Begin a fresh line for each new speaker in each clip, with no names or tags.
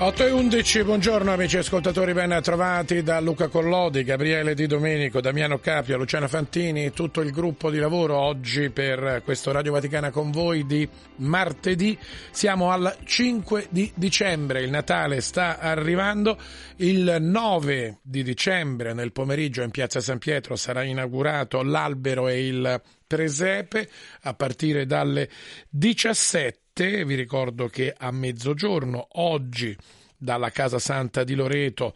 8 e 11, buongiorno amici ascoltatori, ben trovati da Luca Collodi, Gabriele Di Domenico, Damiano Capio, Luciana Fantini, tutto il gruppo di lavoro oggi per questo Radio Vaticana con voi di martedì. Siamo al 5 di dicembre, il Natale sta arrivando, il 9 di dicembre nel pomeriggio in Piazza San Pietro sarà inaugurato l'albero e il presepe a partire dalle 17 vi ricordo che a mezzogiorno oggi dalla Casa Santa di Loreto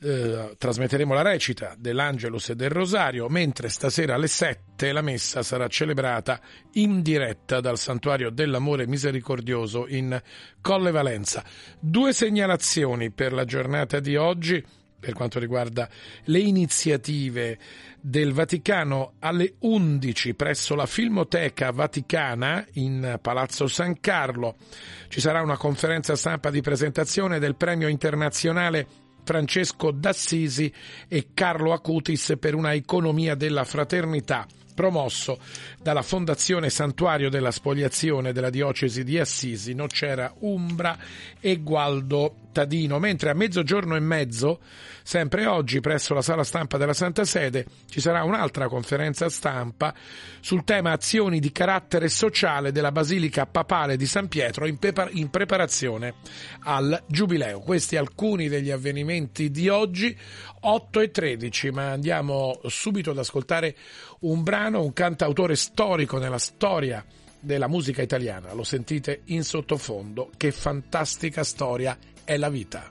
eh, trasmetteremo la recita dell'Angelus e del Rosario, mentre stasera alle 7 la messa sarà celebrata in diretta dal Santuario dell'Amore Misericordioso in Colle Valenza. Due segnalazioni per la giornata di oggi per quanto riguarda le iniziative del Vaticano alle 11 presso la Filmoteca Vaticana in Palazzo San Carlo. Ci sarà una conferenza stampa di presentazione del premio internazionale Francesco d'Assisi e Carlo Acutis per una economia della fraternità promosso dalla Fondazione Santuario della Spoliazione della Diocesi di Assisi, Nocera Umbra e Gualdo Tadino, mentre a mezzogiorno e mezzo, sempre oggi presso la sala stampa della Santa Sede, ci sarà un'altra conferenza stampa sul tema azioni di carattere sociale della Basilica Papale di San Pietro in, in preparazione al Giubileo. Questi alcuni degli avvenimenti di oggi, 8 e 13, ma andiamo subito ad ascoltare un brano, un cantautore storico nella storia della musica italiana. Lo sentite in sottofondo. Che fantastica storia è la vita.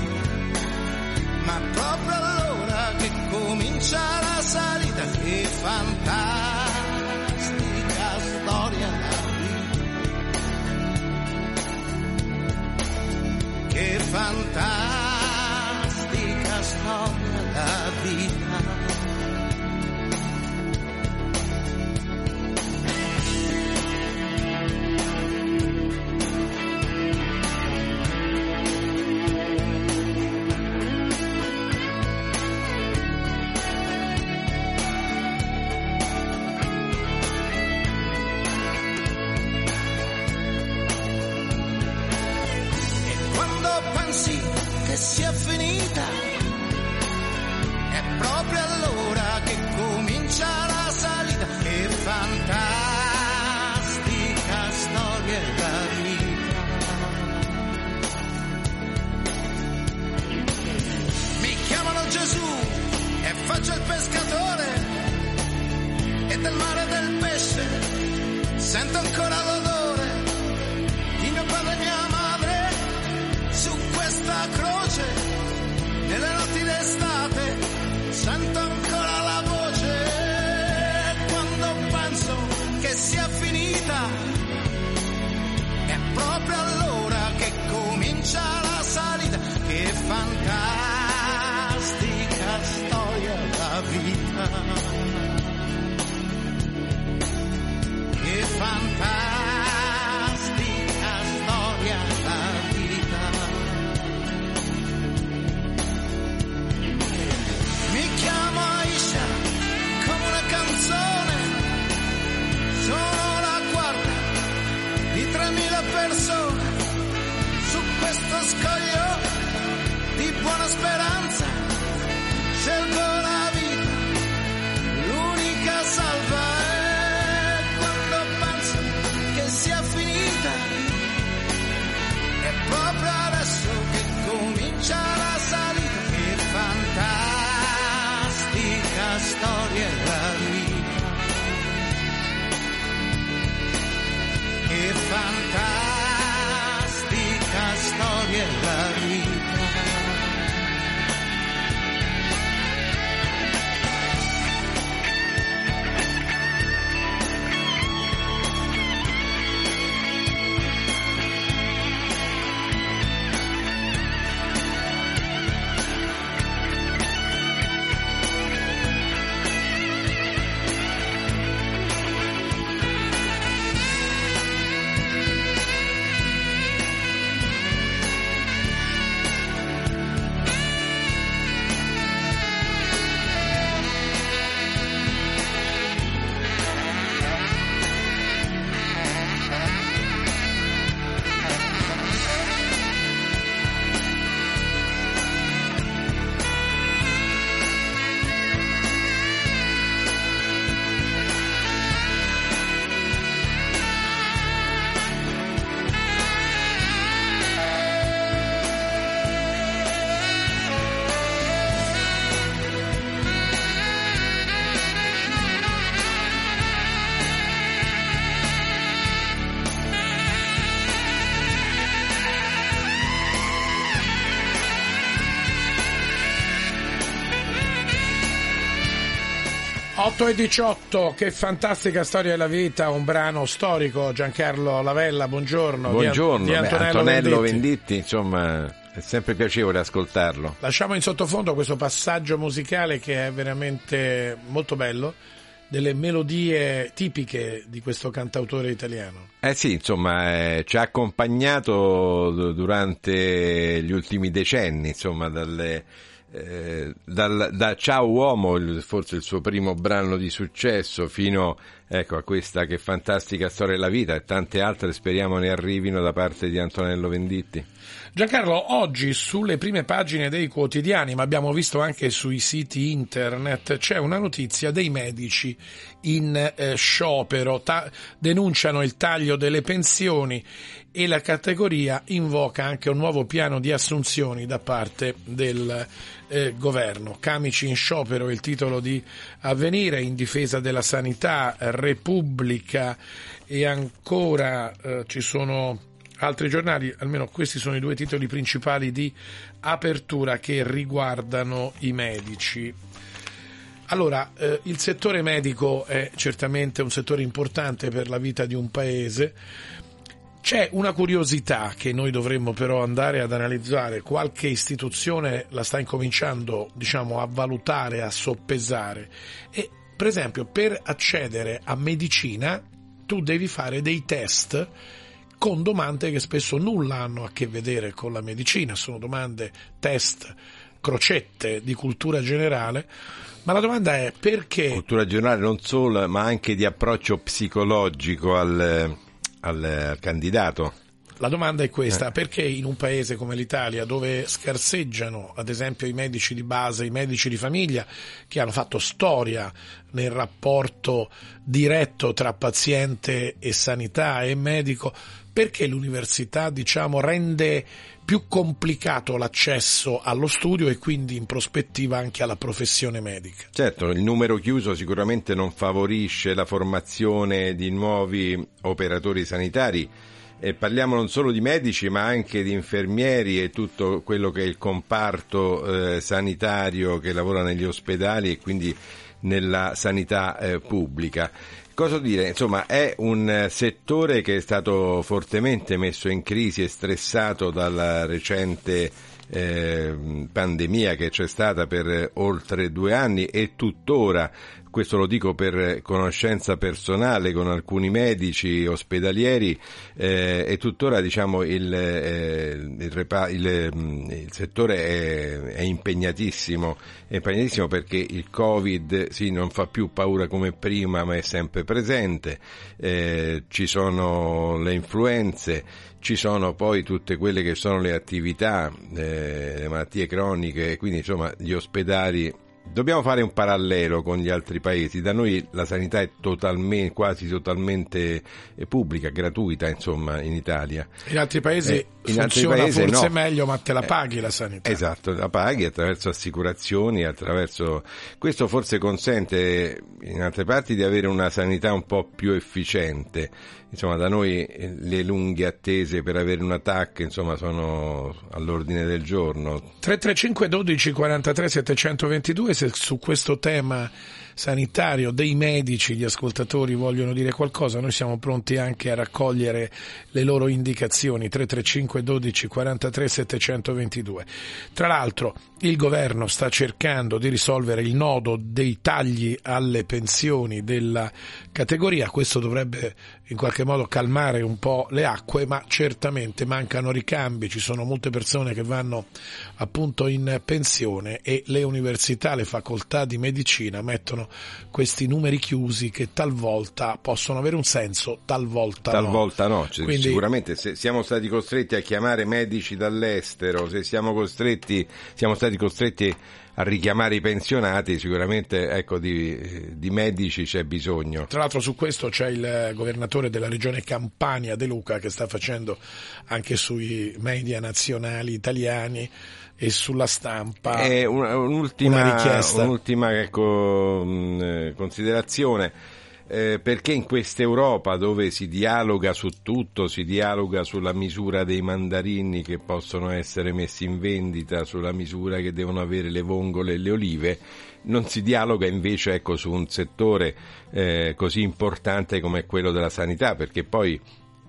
8 e 18, che fantastica storia della vita, un brano storico, Giancarlo Lavella, buongiorno.
Buongiorno,
di,
di
Antonello,
Antonello
Venditti.
Venditti, insomma... È sempre piacevole ascoltarlo.
Lasciamo in sottofondo questo passaggio musicale che è veramente molto bello, delle melodie tipiche di questo cantautore italiano.
Eh sì, insomma, eh, ci ha accompagnato durante gli ultimi decenni, insomma, dalle eh, dal- da Ciao Uomo, il- forse il suo primo brano di successo, fino ecco, a questa che fantastica storia della vita e tante altre speriamo ne arrivino da parte di Antonello Venditti.
Giancarlo, oggi sulle prime pagine dei quotidiani, ma abbiamo visto anche sui siti internet, c'è una notizia dei medici in eh, sciopero, ta- denunciano il taglio delle pensioni e la categoria invoca anche un nuovo piano di assunzioni da parte del eh, governo. Camici in sciopero è il titolo di Avvenire in difesa della sanità, Repubblica e ancora eh, ci sono altri giornali, almeno questi sono i due titoli principali di apertura che riguardano i medici. Allora, eh, il settore medico è certamente un settore importante per la vita di un paese. C'è una curiosità che noi dovremmo però andare ad analizzare, qualche istituzione la sta incominciando, diciamo, a valutare, a soppesare. E, per esempio, per accedere a medicina tu devi fare dei test con domande che spesso nulla hanno a che vedere con la medicina, sono domande, test, crocette di cultura generale, ma la domanda è perché
Cultura generale non solo, ma anche di approccio psicologico al, al- al candidato.
La domanda è questa, perché in un paese come l'Italia, dove scarseggiano ad esempio i medici di base, i medici di famiglia, che hanno fatto storia nel rapporto diretto tra paziente e sanità e medico, perché l'università diciamo, rende più complicato l'accesso allo studio e quindi in prospettiva anche alla professione medica?
Certo, il numero chiuso sicuramente non favorisce la formazione di nuovi operatori sanitari e parliamo non solo di medici ma anche di infermieri e tutto quello che è il comparto eh, sanitario che lavora negli ospedali e quindi nella sanità eh, pubblica. Cosa dire? Insomma, è un settore che è stato fortemente messo in crisi e stressato dalla recente eh, pandemia che c'è stata per oltre due anni e tuttora questo lo dico per conoscenza personale con alcuni medici ospedalieri eh, e tuttora diciamo il, eh, il, repa- il, mm, il settore è, è, impegnatissimo, è impegnatissimo perché il Covid sì, non fa più paura come prima ma è sempre presente, eh, ci sono le influenze, ci sono poi tutte quelle che sono le attività, eh, le malattie croniche, quindi insomma gli ospedali Dobbiamo fare un parallelo con gli altri paesi. Da noi la sanità è totalmente, quasi totalmente eh, pubblica, gratuita, insomma, in Italia.
In altri paesi eh, in funziona altri paesi, forse no. meglio, ma te la eh, paghi eh, la sanità.
Esatto, la paghi attraverso assicurazioni, attraverso... Questo forse consente in altre parti di avere una sanità un po' più efficiente insomma da noi eh, le lunghe attese per avere un attacco insomma sono all'ordine del giorno.
335 12 43 722 se su questo tema sanitario dei medici gli ascoltatori vogliono dire qualcosa, noi siamo pronti anche a raccogliere le loro indicazioni. 335 12 43 722. Tra l'altro il governo sta cercando di risolvere il nodo dei tagli alle pensioni della categoria, questo dovrebbe in qualche modo calmare un po' le acque, ma certamente mancano ricambi, ci sono molte persone che vanno appunto in pensione e le università, le facoltà di medicina mettono questi numeri chiusi che talvolta possono avere un senso, talvolta,
talvolta
no.
no. Cioè, Quindi... Sicuramente se siamo stati costretti a chiamare medici dall'estero, se siamo costretti, siamo stati costretti a richiamare i pensionati, sicuramente ecco, di, di, medici c'è bisogno.
Tra l'altro su questo c'è il governatore della regione Campania De Luca che sta facendo anche sui media nazionali italiani e sulla stampa
È un'ultima, una richiesta. Un'ultima ecco, mh, considerazione eh, perché in questa Europa dove si dialoga su tutto, si dialoga sulla misura dei mandarini che possono essere messi in vendita, sulla misura che devono avere le vongole e le olive, non si dialoga invece ecco, su un settore eh, così importante come quello della sanità, perché poi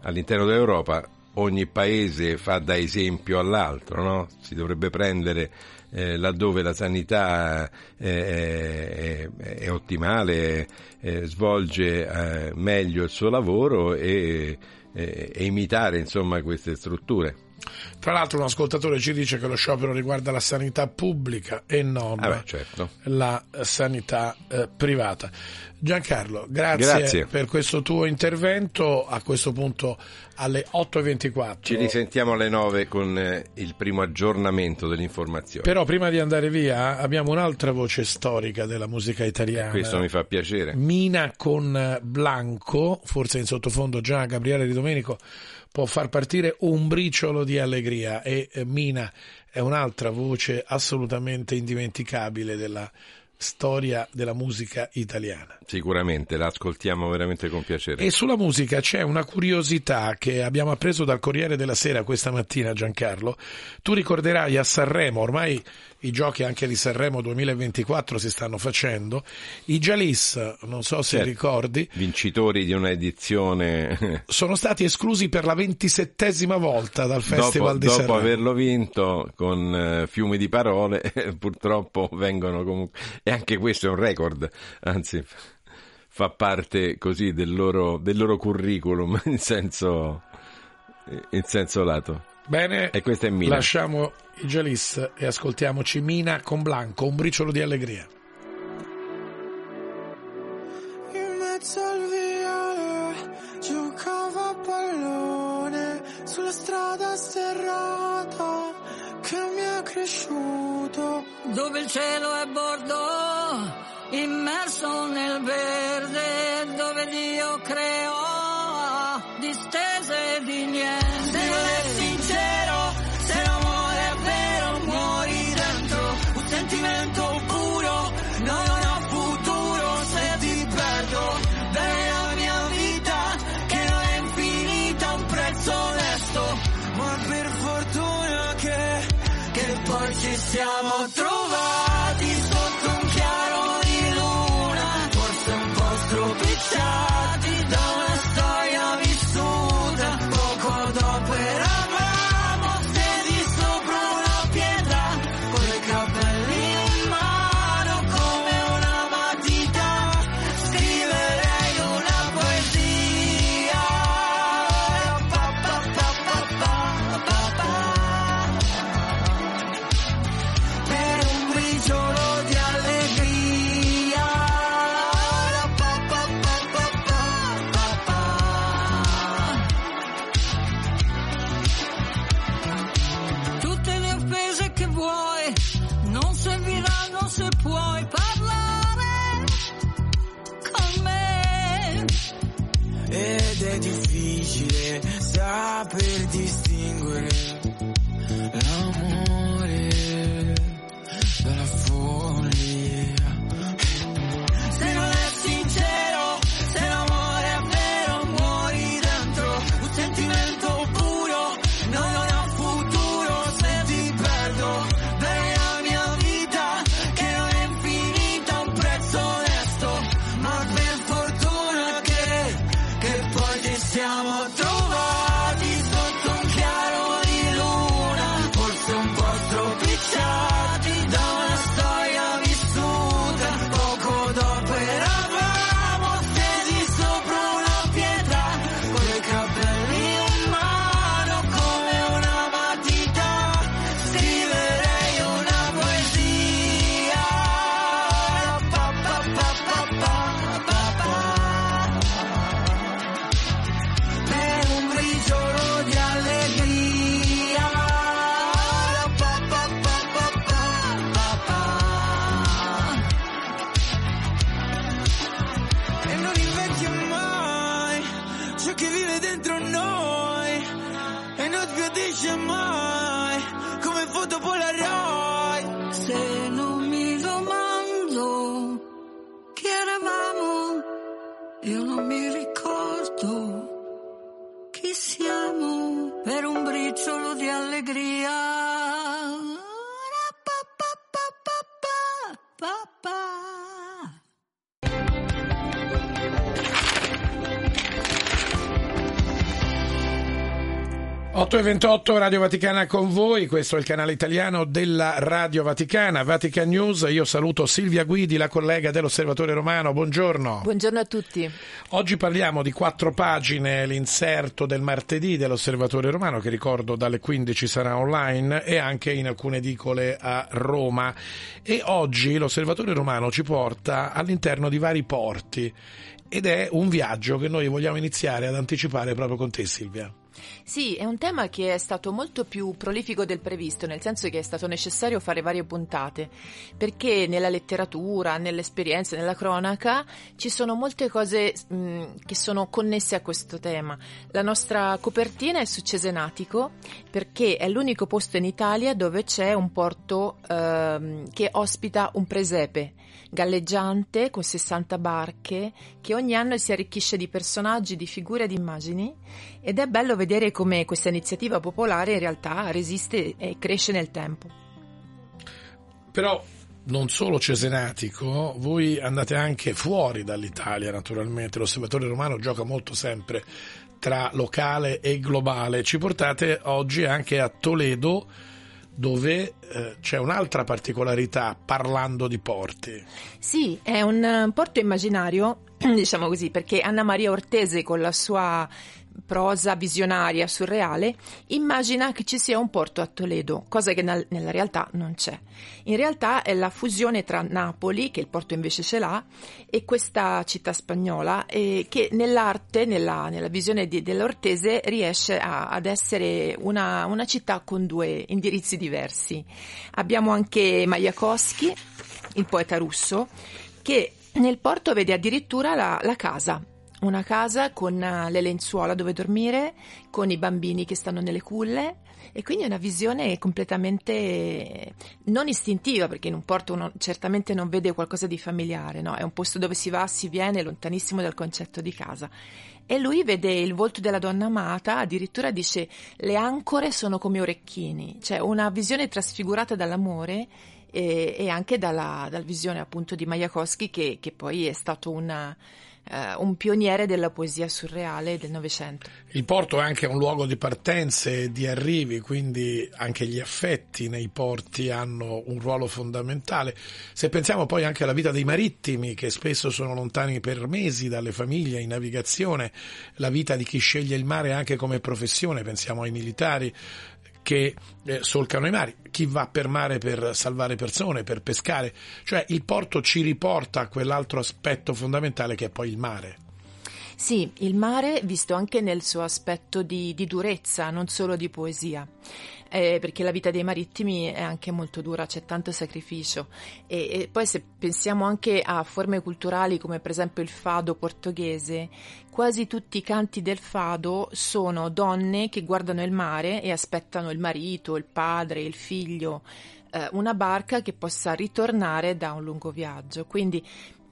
all'interno dell'Europa ogni paese fa da esempio all'altro, no? si dovrebbe prendere eh, laddove la sanità eh, è, è, ottimale, eh, svolge eh, meglio il suo lavoro e, e imitare insomma, queste strutture.
Tra l'altro un ascoltatore ci dice che lo sciopero riguarda la sanità pubblica e non
ah beh, certo.
la sanità eh, privata. Giancarlo, grazie, grazie, per questo tuo intervento. A questo punto alle 8.24.
Ci risentiamo alle 9 con eh, il primo aggiornamento dell'informazione.
Però prima di andare via abbiamo un'altra voce storica della musica italiana.
Questo mi fa piacere.
Mina con Blanco, forse in sottofondo già Gabriele Di Domenico può far partire un briciolo di allegria e eh, Mina è un'altra voce assolutamente indimenticabile della storia della musica italiana.
Sicuramente, la ascoltiamo veramente con piacere.
E sulla musica c'è una curiosità che abbiamo appreso dal Corriere della Sera questa mattina, Giancarlo. Tu ricorderai a Sanremo, ormai i giochi anche di Sanremo 2024 si stanno facendo, i Jalis, non so se certo, ricordi,
vincitori di un'edizione,
sono stati esclusi per la ventisettesima volta dal Festival
dopo,
di
dopo
Sanremo.
Dopo averlo vinto con uh, fiumi di parole, purtroppo vengono comunque anche questo è un record, anzi fa parte così del loro, del loro curriculum in senso, in senso lato.
Bene,
e questa è Mina.
lasciamo i Jalis e ascoltiamoci Mina con Blanco, un briciolo di allegria.
In mezzo al viale giocava a pallone sulla strada sterrata che mi è cresciuto.
Dove il cielo è bordo, immerso nel verde, dove Dio creò distese di niente.
8 e 28 Radio Vaticana con voi, questo è il canale italiano della Radio Vaticana, Vatican News. Io saluto Silvia Guidi, la collega dell'Osservatore Romano. Buongiorno.
Buongiorno a tutti.
Oggi parliamo di quattro pagine, l'inserto del martedì dell'Osservatore Romano, che ricordo dalle 15 sarà online e anche in alcune edicole a Roma. E oggi l'Osservatore Romano ci porta all'interno di vari porti ed è un viaggio che noi vogliamo iniziare ad anticipare proprio con te, Silvia.
Sì, è un tema che è stato molto più prolifico del previsto, nel senso che è stato necessario fare varie puntate, perché nella letteratura, nell'esperienza, nella cronaca ci sono molte cose mh, che sono connesse a questo tema. La nostra copertina è su Cesenatico, perché è l'unico posto in Italia dove c'è un porto ehm, che ospita un presepe galleggiante con 60 barche che ogni anno si arricchisce di personaggi, di figure, di immagini. Ed è bello vedere come questa iniziativa popolare in realtà resiste e cresce nel tempo.
Però non solo cesenatico, voi andate anche fuori dall'Italia naturalmente, l'osservatore romano gioca molto sempre tra locale e globale, ci portate oggi anche a Toledo dove eh, c'è un'altra particolarità parlando di porti.
Sì, è un porto immaginario, diciamo così, perché Anna Maria Ortese con la sua prosa visionaria, surreale, immagina che ci sia un porto a Toledo, cosa che nel- nella realtà non c'è. In realtà è la fusione tra Napoli, che il porto invece ce l'ha, e questa città spagnola, eh, che nell'arte, nella, nella visione di, dell'Ortese, riesce a- ad essere una, una città con due indirizzi diversi. Abbiamo anche Majakowski, il poeta russo, che nel porto vede addirittura la, la casa, una casa con eh, le lenzuola dove dormire, con i bambini che stanno nelle culle e quindi è una visione completamente eh, non istintiva perché in un porto uno certamente non vede qualcosa di familiare, no? È un posto dove si va, si viene, lontanissimo dal concetto di casa. E lui vede il volto della donna amata, addirittura dice le ancore sono come orecchini, cioè una visione trasfigurata dall'amore e, e anche dalla, dalla visione appunto di Majakowski che, che poi è stato una, eh, un pioniere della poesia surreale del Novecento.
Il porto è anche un luogo di partenze e di arrivi, quindi anche gli affetti nei porti hanno un ruolo fondamentale. Se pensiamo poi anche alla vita dei marittimi, che spesso sono lontani per mesi dalle famiglie in navigazione, la vita di chi sceglie il mare anche come professione, pensiamo ai militari che eh, solcano i mari, chi va per mare per salvare persone, per pescare, cioè il porto ci riporta a quell'altro aspetto fondamentale che è poi il mare.
Sì, il mare visto anche nel suo aspetto di, di durezza, non solo di poesia. Eh, perché la vita dei marittimi è anche molto dura, c'è tanto sacrificio. E, e, poi se pensiamo anche a forme culturali come per esempio il fado portoghese, quasi tutti i canti del fado sono donne che guardano il mare e aspettano il marito, il padre, il figlio, eh, una barca che possa ritornare da un lungo viaggio. Quindi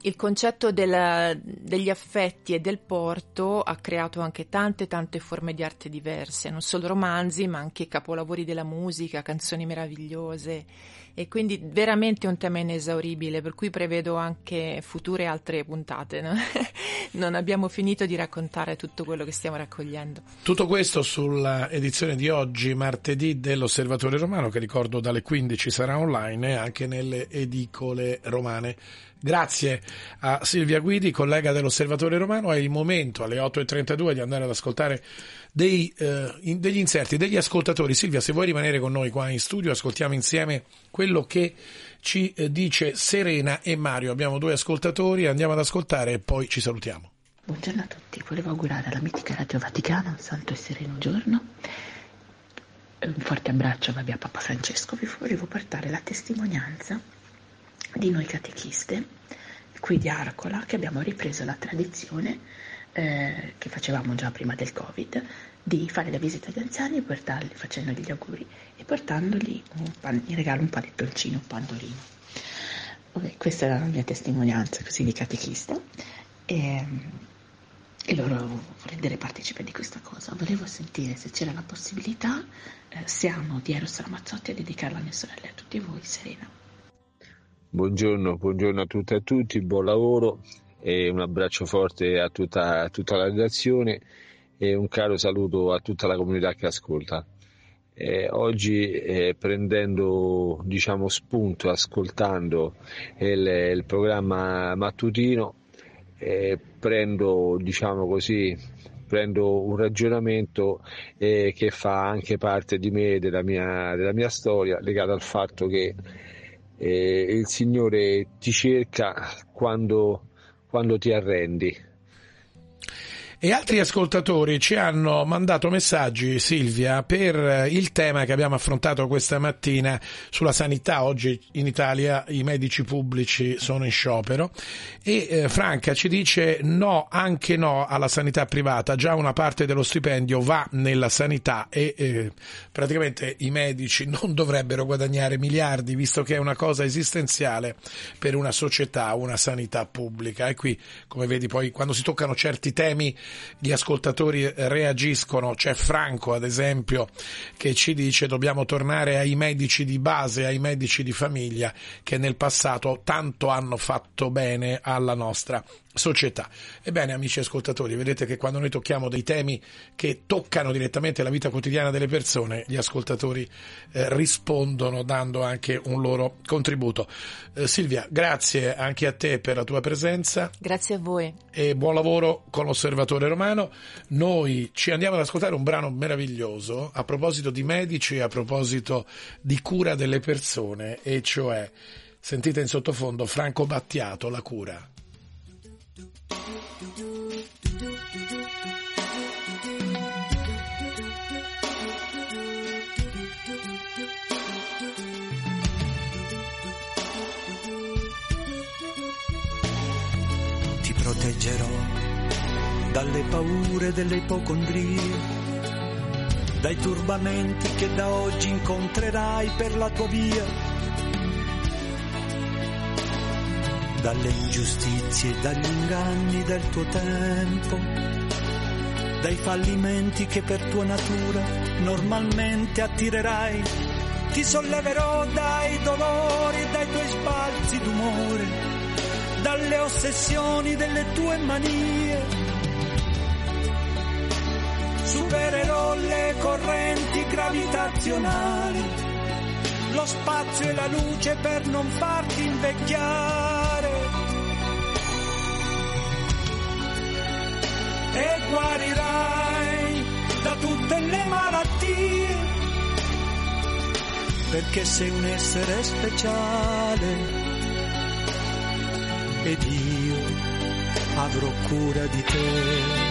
il concetto del, degli affetti e del porto ha creato anche tante tante forme di arte diverse, non solo romanzi ma anche capolavori della musica, canzoni meravigliose e quindi veramente un tema inesauribile per cui prevedo anche future altre puntate. No? non abbiamo finito di raccontare tutto quello che stiamo raccogliendo.
Tutto questo sulla edizione di oggi, martedì, dell'Osservatore Romano che ricordo dalle 15 sarà online anche nelle edicole romane. Grazie a Silvia Guidi, collega dell'Osservatore Romano. È il momento alle 8.32 di andare ad ascoltare dei, eh, in, degli inserti, degli ascoltatori. Silvia, se vuoi rimanere con noi qua in studio, ascoltiamo insieme quello che ci eh, dice Serena e Mario. Abbiamo due ascoltatori, andiamo ad ascoltare e poi ci salutiamo.
Buongiorno a tutti, volevo augurare alla mitica Radio Vaticana un santo e sereno giorno. Un forte abbraccio a Papa Francesco. Vi volevo portare la testimonianza di noi catechiste qui di Arcola che abbiamo ripreso la tradizione eh, che facevamo già prima del Covid di fare la visita agli anziani portarli, facendogli gli auguri e portandogli pan, in regalo un panettoncino, un pandorino. Okay, questa è la mia testimonianza così di catechista e, e loro rendere partecipe di questa cosa. Volevo sentire se c'era la possibilità, eh, se amo di Eros Ramazzotti a dedicarla a mia sorella e a tutti voi, Serena.
Buongiorno, buongiorno a tutte e a tutti, buon lavoro e un abbraccio forte a tutta, a tutta la redazione e un caro saluto a tutta la comunità che ascolta. Eh, oggi eh, prendendo diciamo, spunto, ascoltando il, il programma mattutino, eh, prendo, diciamo così, prendo un ragionamento eh, che fa anche parte di me, della mia, della mia storia, legato al fatto che eh, il Signore ti cerca quando, quando ti arrendi.
E altri ascoltatori ci hanno mandato messaggi, Silvia, per il tema che abbiamo affrontato questa mattina sulla sanità. Oggi in Italia i medici pubblici sono in sciopero e eh, Franca ci dice no, anche no alla sanità privata. Già una parte dello stipendio va nella sanità e eh, praticamente i medici non dovrebbero guadagnare miliardi visto che è una cosa esistenziale per una società, una sanità pubblica. E qui, come vedi, poi quando si toccano certi temi gli ascoltatori reagiscono, c'è Franco ad esempio che ci dice dobbiamo tornare ai medici di base, ai medici di famiglia che nel passato tanto hanno fatto bene alla nostra società. Ebbene, amici ascoltatori, vedete che quando noi tocchiamo dei temi che toccano direttamente la vita quotidiana delle persone, gli ascoltatori eh, rispondono dando anche un loro contributo. Eh, Silvia, grazie anche a te per la tua presenza.
Grazie a voi.
E buon lavoro con l'Osservatore Romano. Noi ci andiamo ad ascoltare un brano meraviglioso a proposito di medici, a proposito di cura delle persone, e cioè, sentite in sottofondo Franco Battiato, La cura.
Ti proteggerò dalle paure delle ipocondrie, dai turbamenti che da oggi incontrerai per la tua via, dalle ingiustizie dagli inganni del tuo tempo, dai fallimenti che per tua natura normalmente attirerai. Ti solleverò dai dolori dai tuoi sbalzi d'umore, dalle ossessioni delle tue manie. Supererò le correnti gravitazionali, lo spazio e la luce per non farti invecchiare. E guarirai da tutte le malattie perché sei un essere speciale ed io avrò cura di te.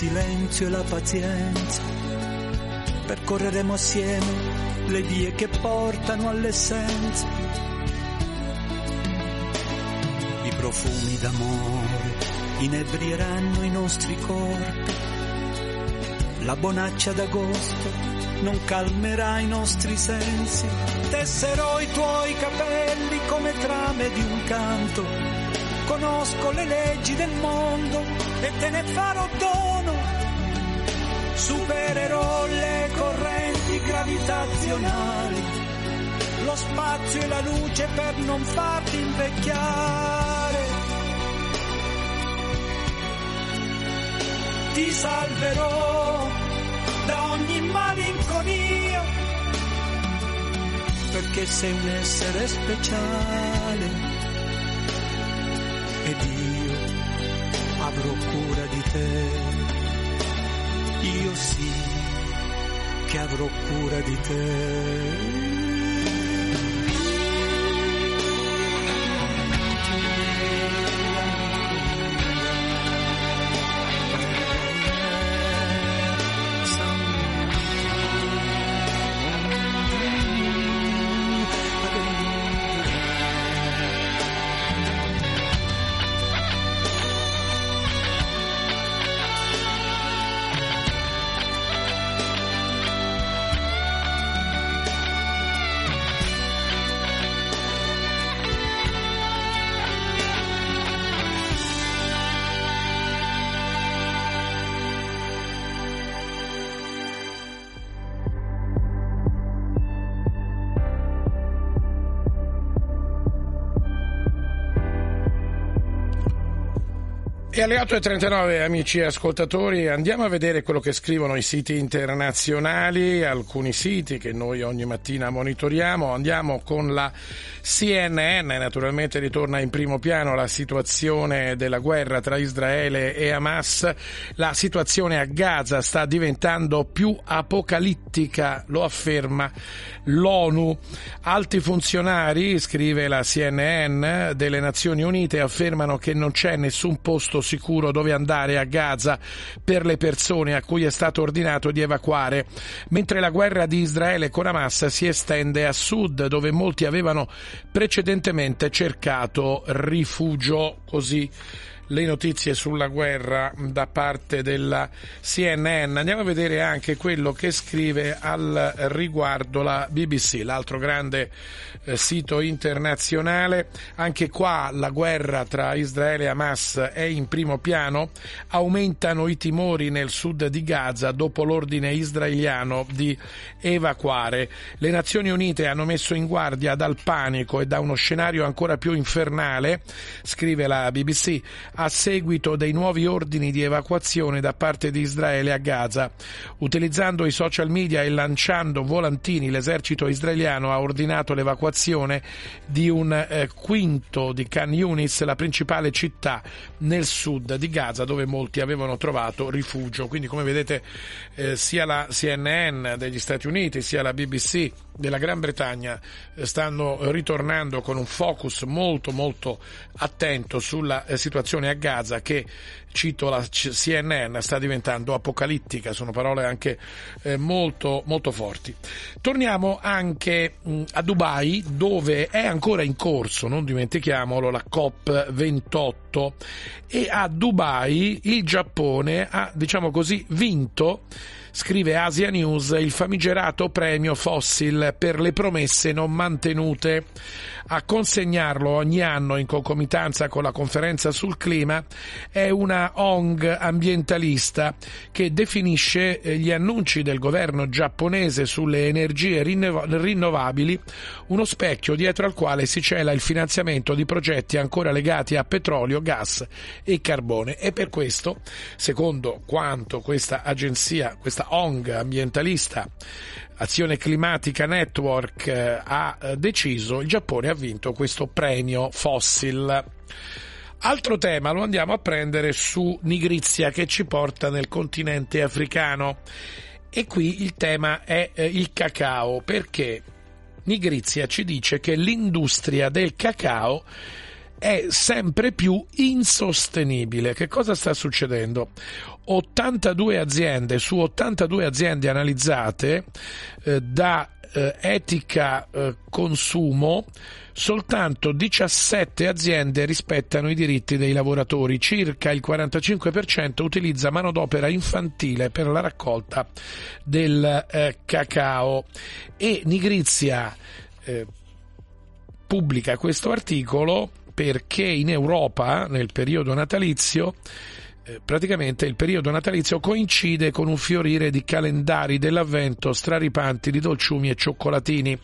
Silenzio e la pazienza. Percorreremo assieme le vie che portano all'essenza. I profumi d'amore inebrieranno i nostri corpi. La bonaccia d'agosto non calmerà i nostri sensi. Tesserò i tuoi capelli come trame di un canto. Conosco le leggi del mondo e te ne farò dono. Supererò le correnti gravitazionali, lo spazio e la luce per non farti invecchiare. Ti salverò da ogni malinconia, perché sei un essere speciale ed io avrò cura di te. Io sì che avrò cura di te.
E alle 8.39 amici ascoltatori andiamo a vedere quello che scrivono i siti internazionali, alcuni siti che noi ogni mattina monitoriamo, andiamo con la CNN, naturalmente ritorna in primo piano la situazione della guerra tra Israele e Hamas, la situazione a Gaza sta diventando più apocalittica, lo afferma l'ONU, alti funzionari, scrive la CNN, delle Nazioni Unite affermano che non c'è nessun posto sicuro dove andare a Gaza per le persone a cui è stato ordinato di evacuare, mentre la guerra di Israele con Hamas si estende a sud dove molti avevano precedentemente cercato rifugio così le notizie sulla guerra da parte della CNN. Andiamo a vedere anche quello che scrive al riguardo la BBC, l'altro grande eh, sito internazionale. Anche qua la guerra tra Israele e Hamas è in primo piano. Aumentano i timori nel sud di Gaza dopo l'ordine israeliano di evacuare. Le Nazioni Unite hanno messo in guardia dal panico e da uno scenario ancora più infernale, scrive la BBC, a seguito dei nuovi ordini di evacuazione da parte di Israele a Gaza. Utilizzando i social media e lanciando volantini, l'esercito israeliano ha ordinato l'evacuazione di un eh, quinto di Khan Yunis, la principale città nel sud di Gaza, dove molti avevano trovato rifugio. Quindi, come vedete, eh, sia la CNN degli Stati Uniti sia la BBC della Gran Bretagna eh, stanno ritornando con un focus molto molto attento sulla eh, situazione a Gaza che cito la CNN sta diventando apocalittica. Sono parole anche eh, molto molto forti. Torniamo anche mh, a Dubai dove è ancora in corso non dimentichiamolo la COP28 e a Dubai il Giappone ha diciamo così vinto scrive Asia News, il famigerato premio Fossil per le promesse non mantenute. A consegnarlo ogni anno in concomitanza con la conferenza sul clima è una ONG ambientalista che definisce eh, gli annunci del governo giapponese sulle energie rinnovabili uno specchio dietro al quale si cela il finanziamento di progetti ancora legati a petrolio, gas e carbone. E per questo, secondo quanto questa agenzia, questa ONG ambientalista Azione Climatica Network eh, ha eh, deciso, il Giappone ha vinto questo premio Fossil. Altro tema lo andiamo a prendere su Nigrizia che ci porta nel continente africano. E qui il tema è eh, il cacao, perché Nigrizia ci dice che l'industria del cacao è sempre più insostenibile. Che cosa sta succedendo? 82 aziende su 82 aziende analizzate eh, da eh, Etica eh, Consumo soltanto 17 aziende rispettano i diritti dei lavoratori, circa il 45% utilizza manodopera infantile per la raccolta del eh, cacao. E Nigrizia eh, pubblica questo articolo perché in Europa nel periodo natalizio praticamente il periodo natalizio coincide con un fiorire di calendari dell'avvento straripanti di dolciumi e cioccolatini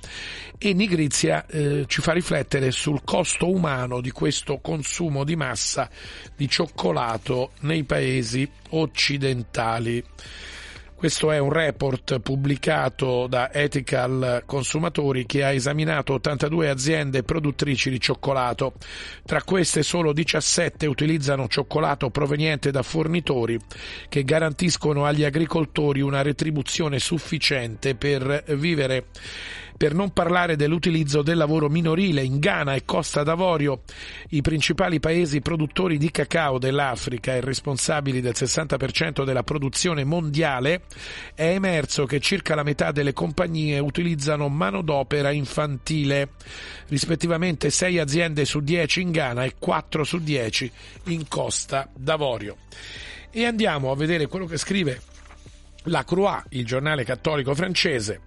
e Nigrizia eh, ci fa riflettere sul costo umano di questo consumo di massa di cioccolato nei paesi occidentali. Questo è un report pubblicato da Ethical Consumatori che ha esaminato 82 aziende produttrici di cioccolato. Tra queste solo 17 utilizzano cioccolato proveniente da fornitori che garantiscono agli agricoltori una retribuzione sufficiente per vivere per non parlare dell'utilizzo del lavoro minorile in Ghana e Costa d'Avorio, i principali paesi produttori di cacao dell'Africa e responsabili del 60% della produzione mondiale, è emerso che circa la metà delle compagnie utilizzano manodopera infantile, rispettivamente 6 aziende su 10 in Ghana e 4 su 10 in Costa d'Avorio. E andiamo a vedere quello che scrive la Croix, il giornale cattolico francese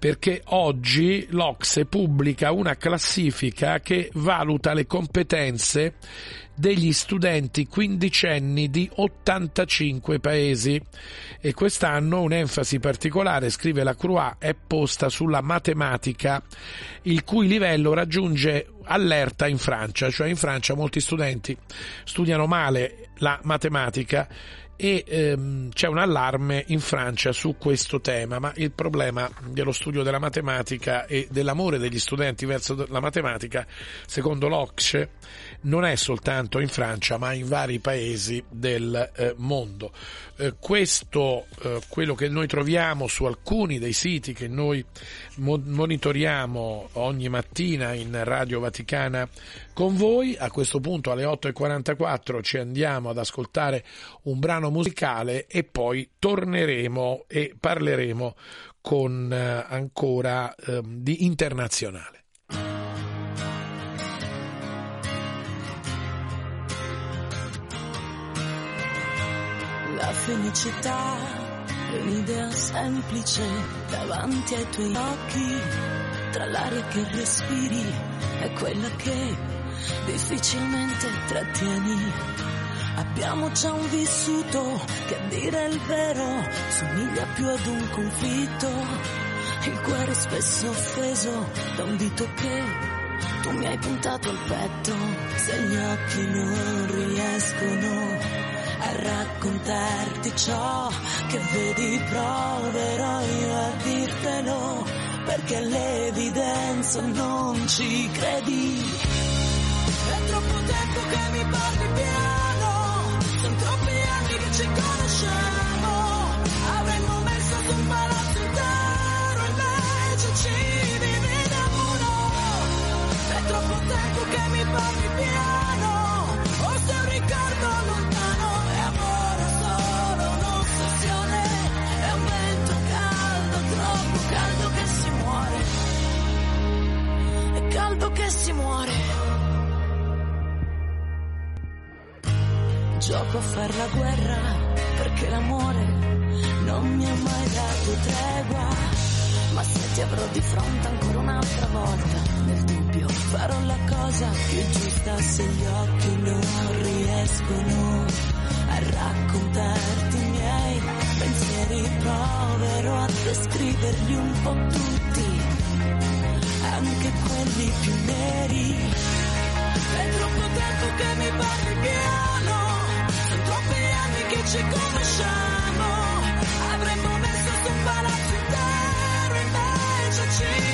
perché oggi l'Ocse pubblica una classifica che valuta le competenze degli studenti quindicenni di 85 paesi. E quest'anno un'enfasi particolare, scrive la Croix, è posta sulla matematica, il cui livello raggiunge allerta in Francia, cioè in Francia molti studenti studiano male la matematica e ehm, c'è un allarme in Francia su questo tema, ma il problema dello studio della matematica e dell'amore degli studenti verso la matematica, secondo l'Ocse, non è soltanto in Francia, ma in vari paesi del eh, mondo. Eh, questo, eh, quello che noi troviamo su alcuni dei siti che noi mo- monitoriamo ogni mattina in Radio Vaticana con voi. A questo punto alle 8.44 ci andiamo ad ascoltare un brano musicale e poi torneremo e parleremo con eh, ancora eh, di internazionale.
La felicità è un'idea semplice davanti ai tuoi occhi, tra l'aria che respiri e quella che difficilmente trattieni. Abbiamo già un vissuto che a dire il vero somiglia più ad un conflitto, il cuore spesso offeso da un dito che tu mi hai puntato al petto, se gli occhi non riescono a raccontarti ciò che vedi proverò io a dirtelo perché l'evidenza non ci credi. È troppo tempo che mi parli piano sono troppi anni che ci conosciamo caldo che si muore Gioco a far la guerra perché l'amore non mi ha mai dato tregua. Ma se ti avrò di fronte ancora un'altra volta, nel dubbio farò la cosa più giusta se gli occhi non riescono a raccontarti i miei pensieri. Proverò a descriverli un po' tutti, anche quelli più neri. È troppo tempo che mi parli piano, sono troppi anni che ci conosciamo. Avremmo messo su un palazzo intero, invece ci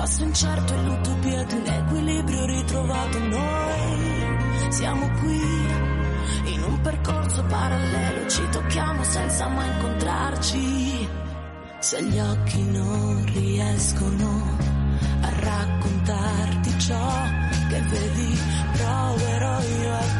passo incerto e l'utopia di un equilibrio ritrovato noi. Siamo qui, in un percorso parallelo, ci tocchiamo senza mai incontrarci. Se gli occhi non riescono a raccontarti ciò che vedi, proverò io a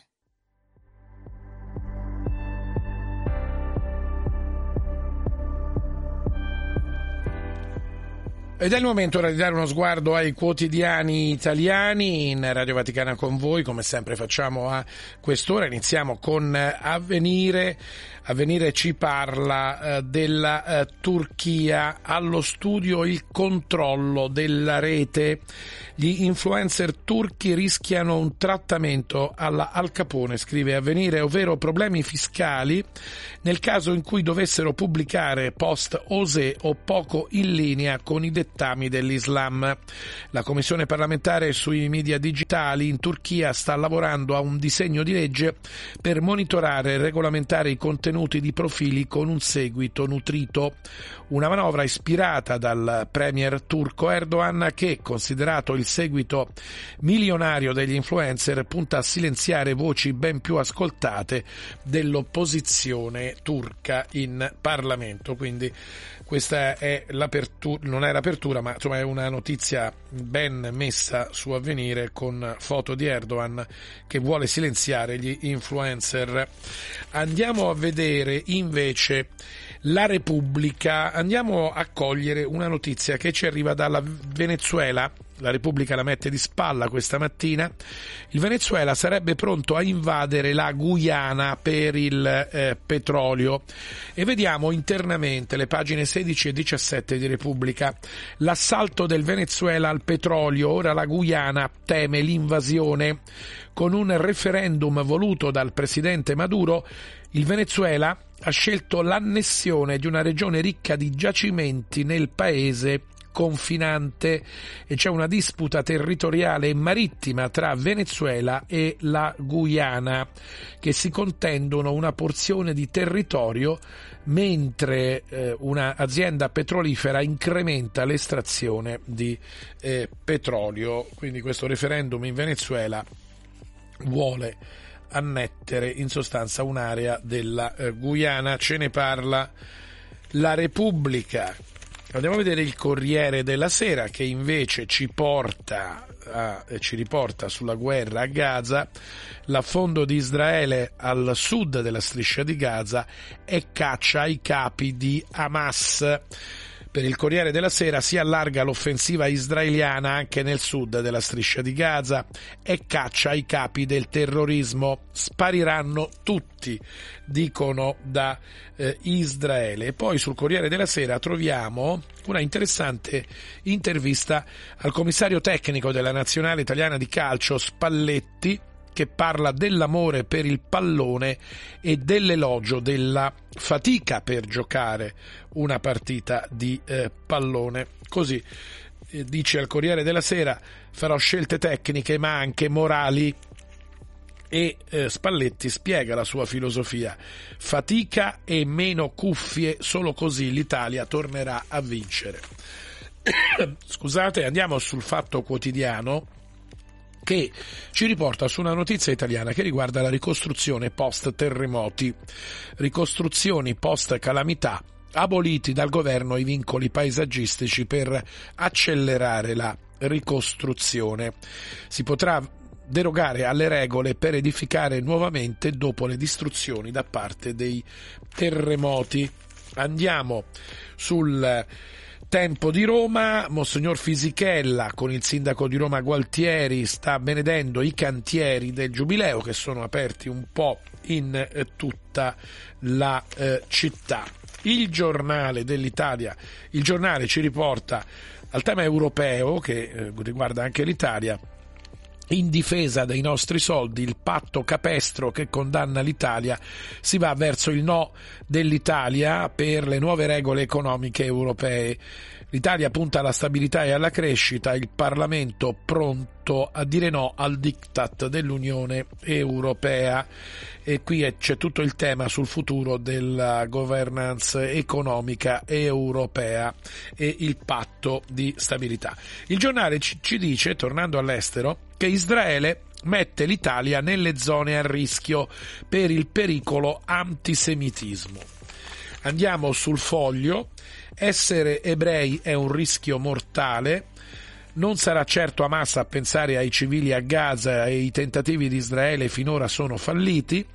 Ed è il momento ora di dare uno sguardo ai quotidiani italiani in Radio Vaticana con voi, come sempre facciamo a quest'ora. Iniziamo con Avvenire. Avvenire ci parla eh, della eh, Turchia, allo studio il controllo della rete. Gli influencer turchi rischiano un trattamento alla Al Capone, scrive Avvenire, ovvero problemi fiscali nel caso in cui dovessero pubblicare post osè o poco in linea con i dettami dell'Islam. La Commissione parlamentare sui media digitali in Turchia sta lavorando a un disegno di legge per monitorare e regolamentare i contenuti di profili con un seguito nutrito. Una manovra ispirata dal premier turco Erdogan che, considerato il seguito milionario degli influencer, punta a silenziare voci ben più ascoltate dell'opposizione turca in Parlamento. Quindi questa è l'apertura, non è l'apertura, ma insomma è una notizia ben messa su avvenire con foto di Erdogan che vuole silenziare gli influencer. Andiamo a vedere invece la Repubblica, andiamo a cogliere una notizia che ci arriva dalla Venezuela. La Repubblica la mette di spalla questa mattina. Il Venezuela sarebbe pronto a invadere la Guyana per il eh, petrolio. E vediamo internamente le pagine 16 e 17 di Repubblica. L'assalto del Venezuela al petrolio. Ora la Guyana teme l'invasione. Con un referendum voluto dal presidente Maduro, il Venezuela ha scelto l'annessione di una regione ricca di giacimenti nel paese confinante e c'è una disputa territoriale e marittima tra Venezuela e la Guyana che si contendono una porzione di territorio mentre eh, un'azienda petrolifera incrementa l'estrazione di eh, petrolio. Quindi questo referendum in Venezuela vuole annettere in sostanza un'area della eh, Guyana. Ce ne parla la Repubblica. Andiamo a vedere il Corriere della Sera che invece ci porta a, ci riporta sulla guerra a Gaza, l'affondo di Israele al sud della striscia di Gaza e caccia i capi di Hamas. Per il Corriere della Sera si allarga l'offensiva israeliana anche nel sud della striscia di Gaza e caccia i capi del terrorismo. Spariranno tutti, dicono da eh, Israele. Poi sul Corriere della Sera troviamo una interessante intervista al commissario tecnico della nazionale italiana di calcio Spalletti che parla dell'amore per il pallone e dell'elogio della fatica per giocare una partita di eh, pallone. Così eh, dice al Corriere della Sera farò scelte tecniche ma anche morali e eh, Spalletti spiega la sua filosofia. Fatica e meno cuffie, solo così l'Italia tornerà a vincere. Scusate, andiamo sul fatto quotidiano che ci riporta su una notizia italiana che riguarda la ricostruzione post terremoti, ricostruzioni post calamità, aboliti dal governo i vincoli paesaggistici per accelerare la ricostruzione. Si potrà derogare alle regole per edificare nuovamente dopo le distruzioni da parte dei terremoti. Andiamo sul Tempo di Roma, Monsignor Fisichella con il sindaco di Roma Gualtieri sta benedendo i cantieri del Giubileo che sono aperti un po' in eh, tutta la eh, città. Il giornale dell'Italia, il giornale ci riporta al tema europeo che eh, riguarda anche l'Italia in difesa dei nostri soldi, il patto capestro che condanna l'Italia, si va verso il no dell'Italia per le nuove regole economiche europee. L'Italia punta alla stabilità e alla crescita, il Parlamento pronto a dire no al diktat dell'Unione Europea e qui c'è tutto il tema sul futuro della governance economica europea e il patto di stabilità. Il giornale ci dice, tornando all'estero, che Israele mette l'Italia nelle zone a rischio per il pericolo antisemitismo. Andiamo sul foglio. Essere ebrei è un rischio mortale. Non sarà certo Hamas a pensare ai civili a Gaza e i tentativi di Israele finora sono falliti.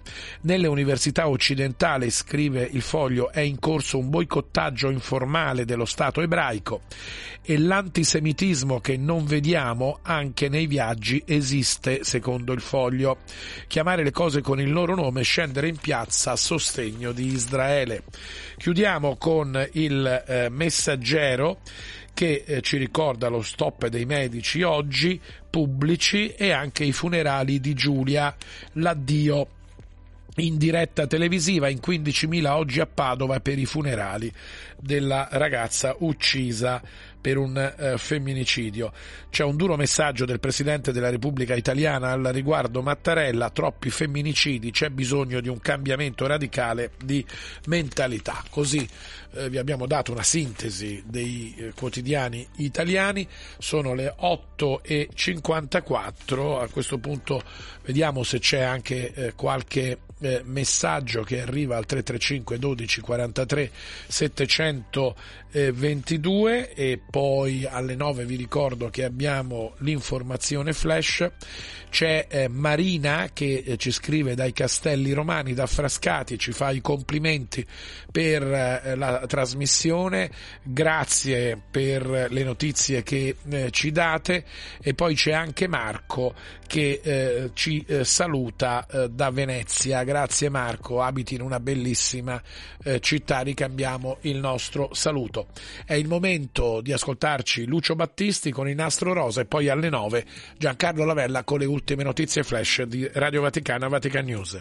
Nelle università occidentali, scrive il foglio, è in corso un boicottaggio informale dello Stato ebraico e l'antisemitismo che non vediamo anche nei viaggi esiste, secondo il foglio. Chiamare le cose con il loro nome, scendere in piazza a sostegno di Israele. Chiudiamo con il eh, messaggero che eh, ci ricorda lo stop dei medici oggi pubblici e anche i funerali di Giulia, l'addio in diretta televisiva in 15.000 oggi a Padova per i funerali della ragazza uccisa per un eh, femminicidio. C'è un duro messaggio del Presidente della Repubblica Italiana al riguardo Mattarella, troppi femminicidi, c'è bisogno di un cambiamento radicale di mentalità. Così eh, vi abbiamo dato una sintesi dei eh, quotidiani italiani, sono le 8.54, a questo punto vediamo se c'è anche eh, qualche eh, messaggio che arriva al 335 12 43 722 e poi alle 9 vi ricordo che abbiamo l'informazione flash. C'è eh, Marina che eh, ci scrive dai Castelli Romani da Frascati ci fa i complimenti per la trasmissione. Grazie per le notizie che eh, ci date. E poi c'è anche Marco che eh, ci saluta da Venezia. Grazie Marco, abiti in una bellissima eh, città, ricambiamo il nostro saluto. È il momento di ascoltarci Lucio Battisti con il nastro rosa e poi alle 9 Giancarlo Lavella con le ultime notizie flash di Radio Vaticana Vatican News.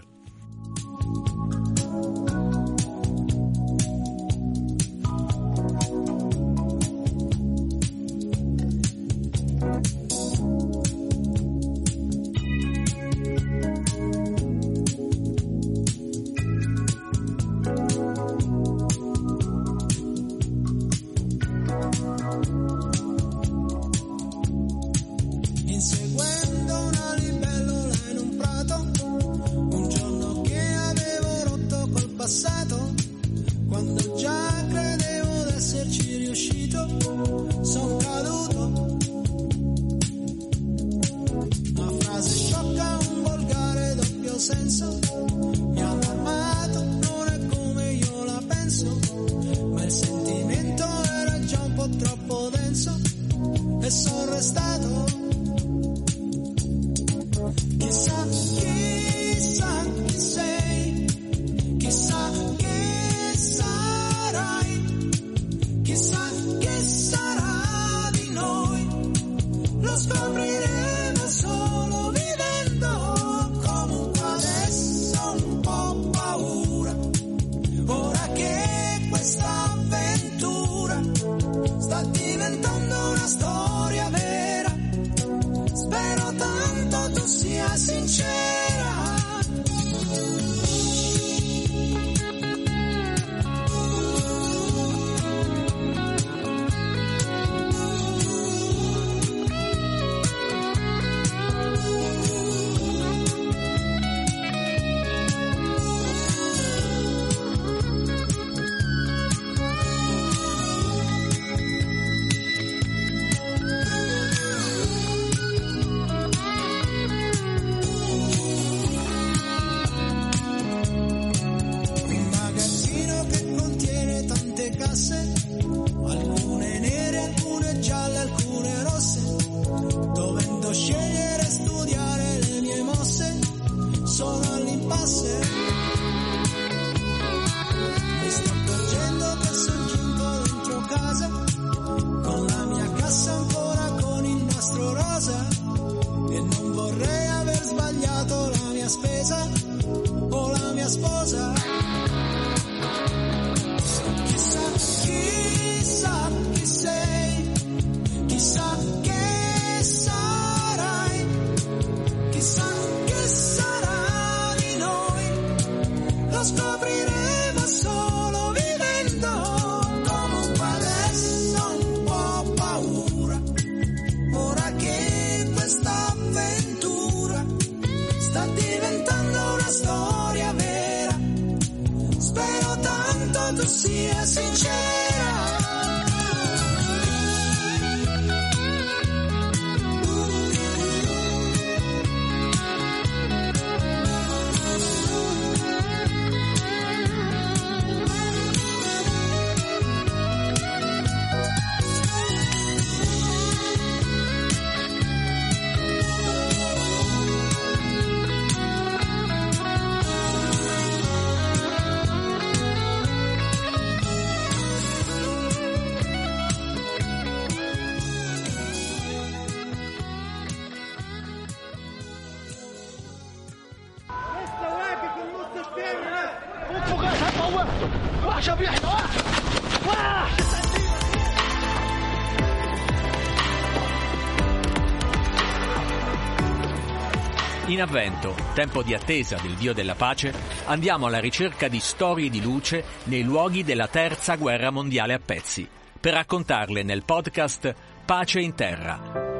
Avvento, tempo di attesa del Dio della pace, andiamo alla ricerca di storie di luce nei luoghi della terza guerra mondiale a pezzi, per raccontarle nel podcast Pace in Terra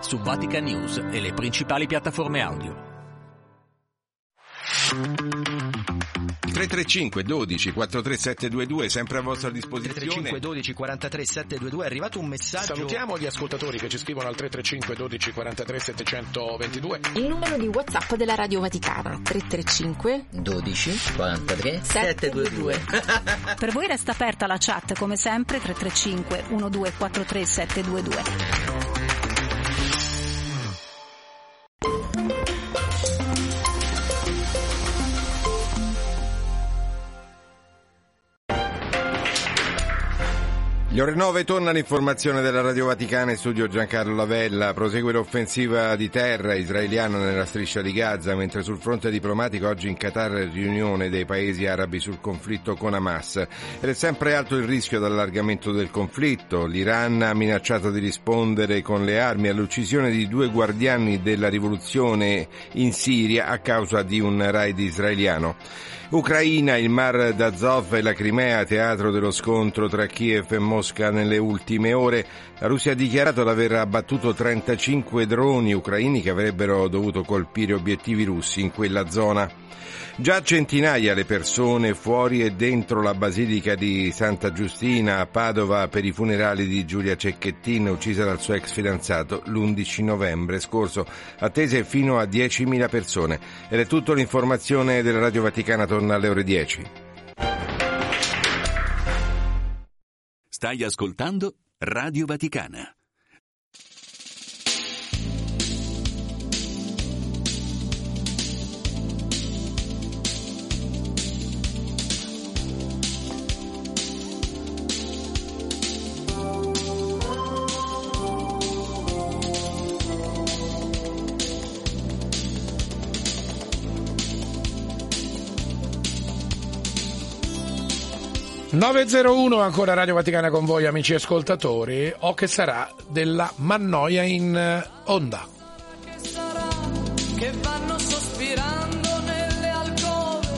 su Vatican News e le principali piattaforme audio.
335 12 43722 sempre a vostra disposizione
335 12 43 722 è arrivato un messaggio
Salutiamo gli ascoltatori che ci scrivono al 335 12 43 722.
Il numero di WhatsApp della Radio Vaticana 335
12 43
722.
Per voi resta aperta la chat come sempre 335 1243 722.
Gli ore 9 torna l'informazione della Radio Vaticana in studio Giancarlo Lavella. Prosegue l'offensiva di terra israeliana nella striscia di Gaza, mentre sul fronte diplomatico oggi in Qatar riunione dei paesi arabi sul conflitto con Hamas. Ed è sempre alto il rischio d'allargamento del conflitto. L'Iran ha minacciato di rispondere con le armi all'uccisione di due guardiani della rivoluzione in Siria a causa di un raid israeliano. Ucraina, il Mar d'Azov e la Crimea, teatro dello scontro tra Kiev e Mosca nelle ultime ore. La Russia ha dichiarato di aver abbattuto 35 droni ucraini che avrebbero dovuto colpire obiettivi russi in quella zona. Già centinaia le persone fuori e dentro la basilica di Santa Giustina a Padova per i funerali di Giulia Cecchettin, uccisa dal suo ex fidanzato l'11 novembre scorso, attese fino a 10.000 persone. Ed è tutto l'informazione della Radio Vaticana, torna alle ore 10.
Stai ascoltando Radio Vaticana.
...901 ancora Radio Vaticana con voi amici ascoltatori... ...o che sarà della Mannoia in eh, onda.
che vanno sospirando nelle alcove,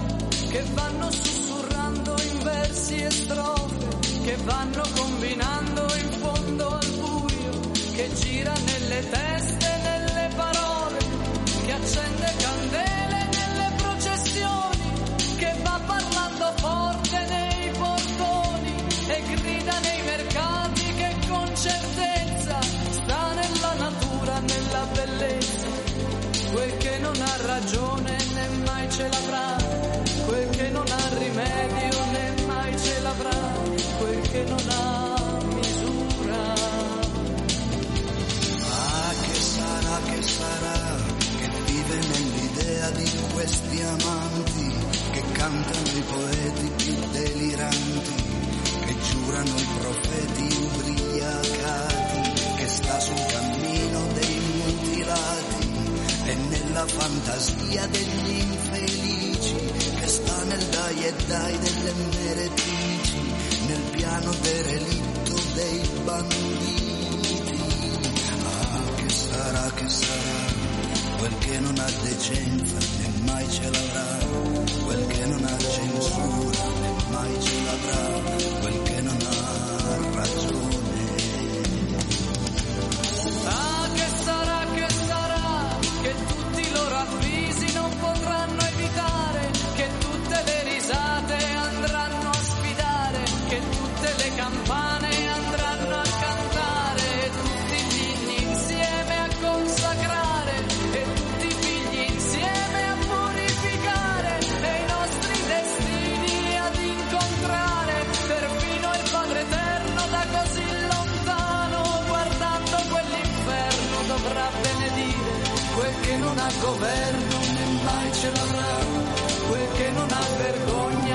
che vanno sussurrando in versi e strofe, che vanno l'avrà, quel che non ha rimedio né mai ce l'avrà, quel che non ha misura. Ma che sarà, che sarà, che vive nell'idea di questi amanti, che cantano i poeti più deliranti, che giurano i profeti ubriacati, che sta sul cammino dei mutilati e nella fantasia degli dai e dai delle meretrici nel piano derelitto dei banditi. Ah che sarà che sarà quel che non ha decenza né mai ce l'avrà quel che non ha censura né mai ce l'avrà ha
governo né mai ce l'avrà, quel che non ha vergogna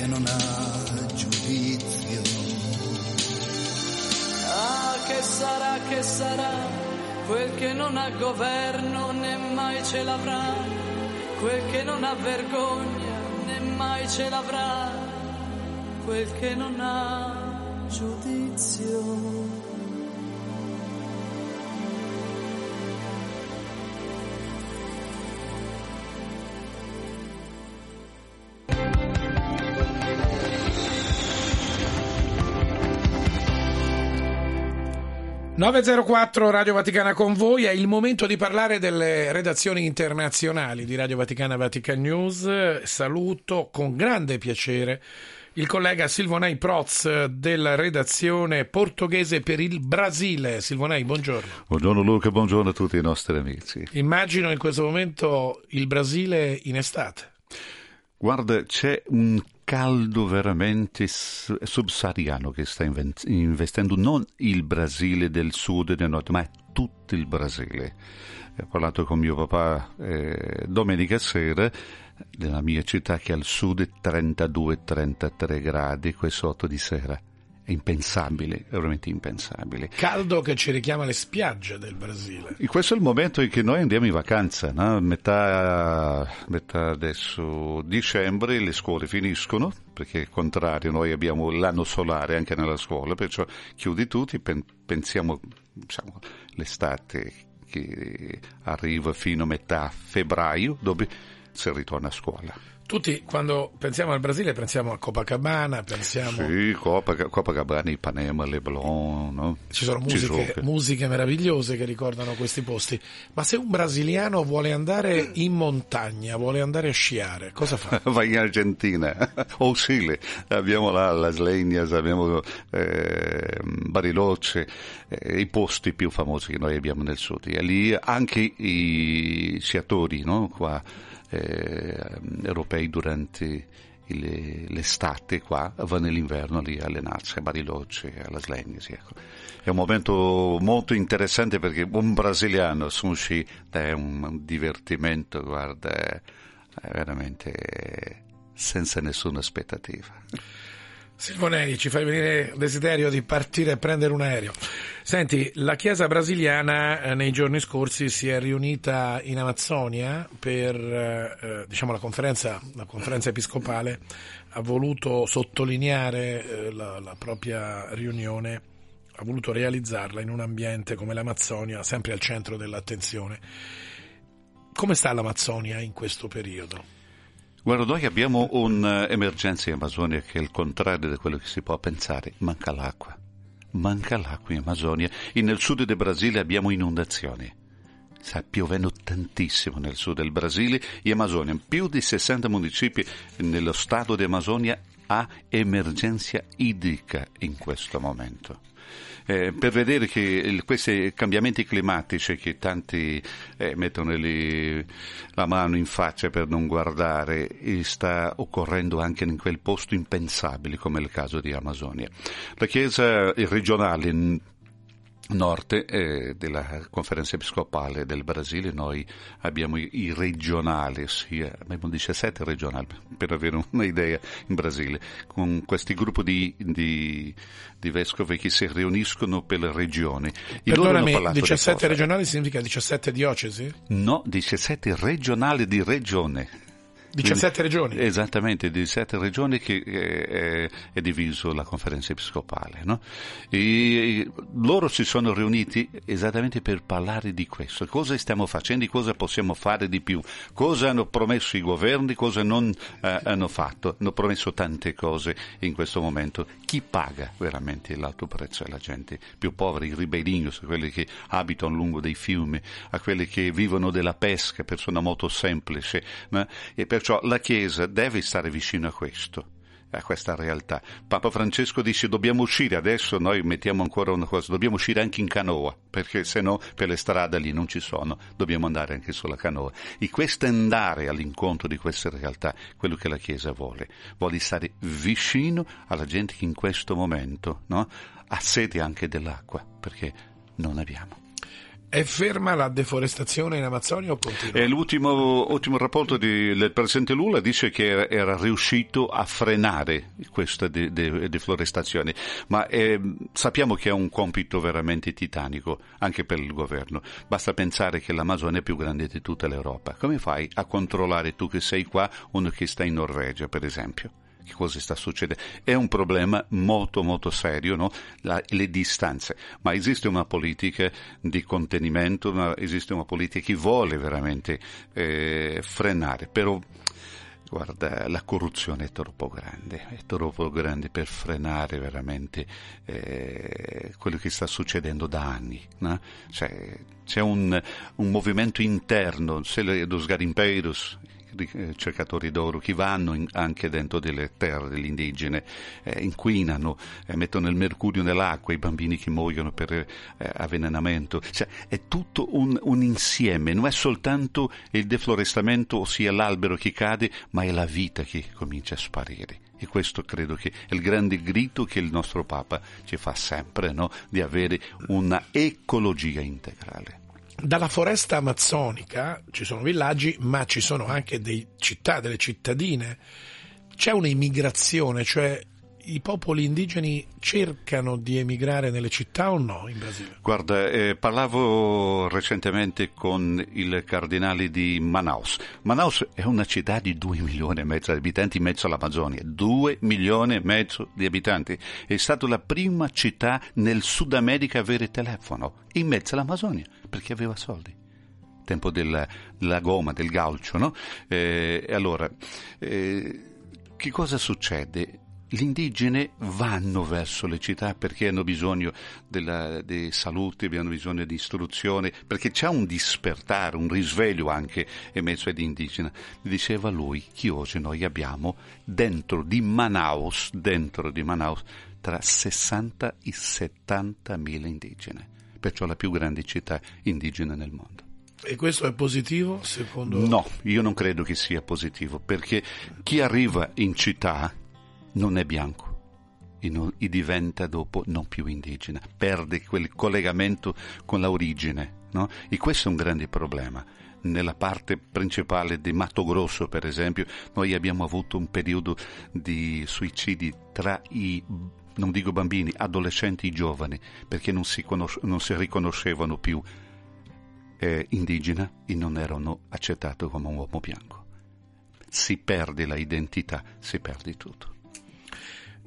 che non ha giudizio.
Ah, che sarà, che sarà, quel che non ha governo né mai ce l'avrà, quel che non ha vergogna né mai ce l'avrà, quel che non ha giudizio.
...904 Radio Vaticana con voi, è il momento di parlare delle redazioni internazionali di Radio Vaticana Vatican News. Saluto con grande piacere il collega Silvonei Proz della redazione portoghese per il Brasile. Silvonei, buongiorno.
Buongiorno Luca, buongiorno a tutti i nostri amici.
Immagino in questo momento il Brasile in estate.
Guarda, c'è un caldo veramente subsahariano che sta investendo non il Brasile del sud e del nord, ma tutto il Brasile. Ho parlato con mio papà eh, domenica sera nella mia città che al sud è 32-33 gradi, qui sotto di sera. Impensabile, veramente impensabile.
Caldo che ci richiama le spiagge del Brasile.
E questo è il momento in cui noi andiamo in vacanza, no? metà, metà adesso dicembre le scuole finiscono, perché al contrario noi abbiamo l'anno solare anche nella scuola, perciò chiudi tutti, pen- pensiamo diciamo, l'estate che arriva fino a metà febbraio, dove si ritorna a scuola.
Tutti quando pensiamo al Brasile pensiamo a Copacabana, pensiamo...
Sì, Copac- Copacabana, Ipanema, Leblon, no?
Ci sono
Ci
musiche,
sono.
musiche meravigliose che ricordano questi posti. Ma se un brasiliano vuole andare in montagna, vuole andare a sciare, cosa fa?
Vai in Argentina o Cile, abbiamo là Las Leñas, abbiamo eh, Bariloche, eh, i posti più famosi che noi abbiamo nel sud. E lì anche i sciatori, no? Qua, eh, europei durante il- l'estate qua, vanno nell'inverno lì a allenarsi a Bariloche, a Las Leñas. Ecco. È un momento molto interessante perché un brasiliano su un sci è un, un divertimento, guarda, è veramente senza nessuna aspettativa.
Silvonei, ci fai venire desiderio di partire e prendere un aereo. Senti, la Chiesa brasiliana eh, nei giorni scorsi si è riunita in Amazzonia per eh, diciamo la conferenza, la conferenza episcopale ha voluto sottolineare eh, la, la propria riunione, ha voluto realizzarla in un ambiente come l'Amazzonia, sempre al centro dell'attenzione. Come sta l'Amazzonia in questo periodo?
Guarda, noi abbiamo un'emergenza in Amazonia che è il contrario di quello che si può pensare. Manca l'acqua. Manca l'acqua in Amazonia. E nel sud del Brasile abbiamo inondazioni. Sta piovendo tantissimo nel sud del Brasile e Amazonia. Più di 60 municipi nello stato di Amazonia ha emergenza idrica in questo momento. Eh, per vedere che il, questi cambiamenti climatici che tanti eh, mettono lì la mano in faccia per non guardare sta occorrendo anche in quel posto impensabile come il caso di Amazonia. La Chiesa regionale nord eh, della conferenza episcopale del Brasile noi abbiamo i, i regionali, sì, abbiamo 17 regionali per avere un'idea in Brasile, con questi gruppi di, di, di vescovi che si riuniscono per le regioni. E
Perdonami,
parlato di
17
cosa?
regionali significa 17 diocesi?
No, 17 regionali di regione.
17 regioni?
Esattamente, 17 regioni che eh, è, è diviso la conferenza episcopale. No? Loro si sono riuniti esattamente per parlare di questo. Cosa stiamo facendo, cosa possiamo fare di più, cosa hanno promesso i governi, cosa non eh, hanno fatto. Hanno promesso tante cose in questo momento. Chi paga veramente l'alto prezzo? La gente più povera, i ribellinos, quelli che abitano lungo dei fiumi, a quelli che vivono della pesca, persona molto semplice. no? E perciò la Chiesa deve stare vicino a questo a questa realtà. Papa Francesco dice dobbiamo uscire, adesso noi mettiamo ancora una cosa, dobbiamo uscire anche in canoa, perché se no per le strade lì non ci sono, dobbiamo andare anche sulla canoa. E questo andare all'incontro di queste realtà, quello che la Chiesa vuole, vuole stare vicino alla gente che in questo momento no, ha sete anche dell'acqua, perché non abbiamo.
È ferma la deforestazione in Amazzonia o continua?
E l'ultimo ultimo rapporto di- del presidente Lula dice che era, era riuscito a frenare questa de- de- deforestazione, ma eh, sappiamo che è un compito veramente titanico anche per il governo. Basta pensare che l'Amazzonia è più grande di tutta l'Europa. Come fai a controllare tu che sei qua, uno che sta in Norvegia, per esempio? Che cosa sta succedendo? È un problema molto molto serio, no? La- le distanze, ma esiste una politica di contenimento, una- esiste una politica che vuole veramente eh, frenare, però guarda, la corruzione è troppo grande, è troppo grande per frenare veramente eh, quello che sta succedendo da anni. no? Cioè, c'è un, un movimento interno, se le- los garimpeiros, i cercatori d'oro che vanno in- anche dentro delle terre degli indigeni, eh, inquinano, eh, mettono il mercurio nell'acqua, i bambini che muoiono per eh, avvelenamento. Cioè, è tutto un, un insieme, non è soltanto il deflorestamento, ossia l'albero che cade, ma è la vita che comincia a sparire. E questo credo che è il grande grito che il nostro Papa ci fa sempre, no? di avere una ecologia integrale.
Dalla foresta amazzonica ci sono villaggi, ma ci sono anche delle città, delle cittadine. C'è un'immigrazione, cioè i popoli indigeni cercano di emigrare nelle città o no in Brasile?
Guarda, eh, parlavo recentemente con il cardinale di Manaus. Manaus è una città di 2 milioni e mezzo di abitanti in mezzo all'Amazzonia. 2 milioni e mezzo di abitanti. È stata la prima città nel Sud America a avere telefono in mezzo all'Amazzonia perché aveva soldi tempo della, della gomma, del gaucho, no? Eh, allora, eh, che cosa succede? Gli indigeni vanno verso le città perché hanno bisogno della, di salute, hanno bisogno di istruzione, perché c'è un dispertare, un risveglio anche mezzo agli indigeni. Diceva lui che oggi noi abbiamo dentro di Manaus, dentro di Manaus, tra 60 e 70 mila indigeni, perciò la più grande città indigena nel mondo.
E questo è positivo secondo
No, io non credo che sia positivo, perché chi arriva in città non è bianco e, diventa dopo non più indigena, perde quel collegamento con l'origine, no? E questo è un grande problema. Nella parte principale di Mato Grosso, per esempio, noi abbiamo avuto un periodo di suicidi tra i non dico bambini, adolescenti e giovani, perché non si, conos- non si riconoscevano più eh, indigena e non erano accettati come un uomo bianco. Si perde la identità, si perde tutto.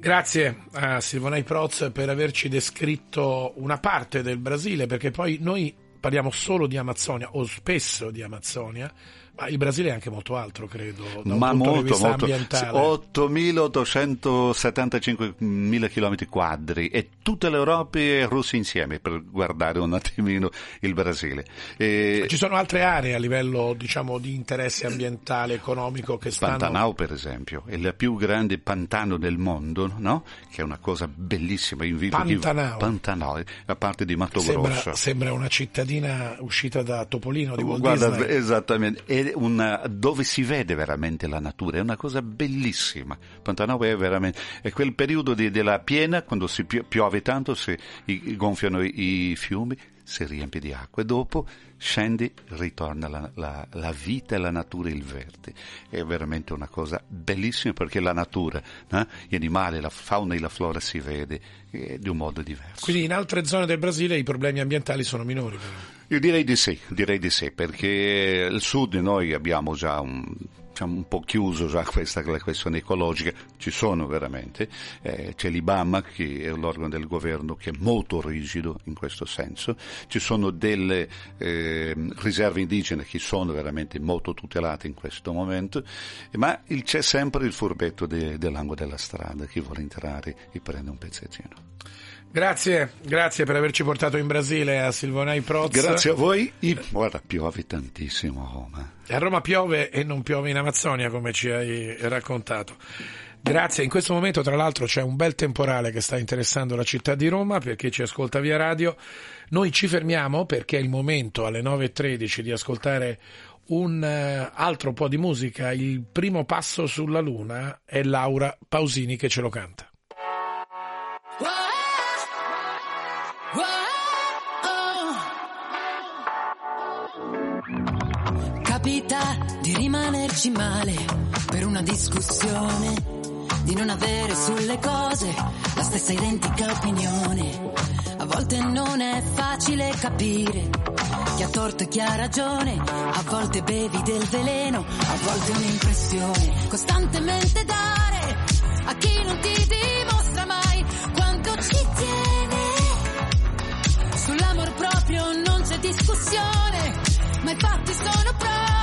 Grazie a Silvonai Proz per averci descritto una parte del Brasile, perché poi noi parliamo solo di Amazzonia o spesso di Amazzonia, Ma il Brasile è anche molto altro, credo,
Ma
di
molto, molto.
ambientale.
8.875 km quadri e tutta l'Europa e Russia insieme per guardare un attimino il Brasile. E
Ci sono altre aree a livello, diciamo, di interesse ambientale, economico che stanno...
Pantanal, per esempio, è il più grande pantano del mondo, no? Che è una cosa bellissima. Invito chi-
Pantanal.
Pantanal, a parte di Mato
Sembra,
Grosso.
sembra una cittadina uscita da Topolino di Walt
Guarda,
Disney.
esattamente, è una, dove si vede veramente la natura, è una cosa bellissima. Pantanal è veramente, è quel periodo di- della piena, quando si pio- piove tanto, si gonfiano i, i fiumi, si riempie di acqua e dopo scendi, ritorna la, la- la vita e la natura, il verde. È veramente una cosa bellissima perché la natura, eh, gli animali, la fauna e la flora si vede eh, di un modo diverso.
Quindi in altre zone del Brasile i problemi ambientali sono minori. però.
Io direi di sì, direi di sì, perché il sud noi abbiamo già un, diciamo, un po' chiuso già questa la questione ecologica, ci sono veramente, eh, c'è l'IBAMA che è l'organo del governo che è molto rigido in questo senso, ci sono delle eh, riserve indigene che sono veramente molto tutelate in questo momento, ma il- c'è sempre il furbetto de- dell'angolo della strada, chi vuole entrare e prende un pezzettino.
Grazie, grazie per averci portato in Brasile a Silvonai Proz.
Grazie a voi, e guarda, piove tantissimo a Roma.
A Roma piove e non piove in Amazzonia come ci hai raccontato. Grazie, in questo momento tra l'altro c'è un bel temporale che sta interessando la città di Roma per chi ci ascolta via radio. Noi ci fermiamo perché è il momento alle 9.13 di ascoltare un eh, altro po' di musica. Il primo passo sulla luna è Laura Pausini che ce lo canta.
Capita di rimanerci male per una discussione, di non avere sulle cose la stessa identica opinione. A volte non è facile capire chi ha torto e chi ha ragione, a volte bevi del veleno, a volte un'impressione. Costantemente dare a chi non ti dimostra mai quanto ci tiene. Sull'amor proprio non c'è discussione, ma i fatti sono prove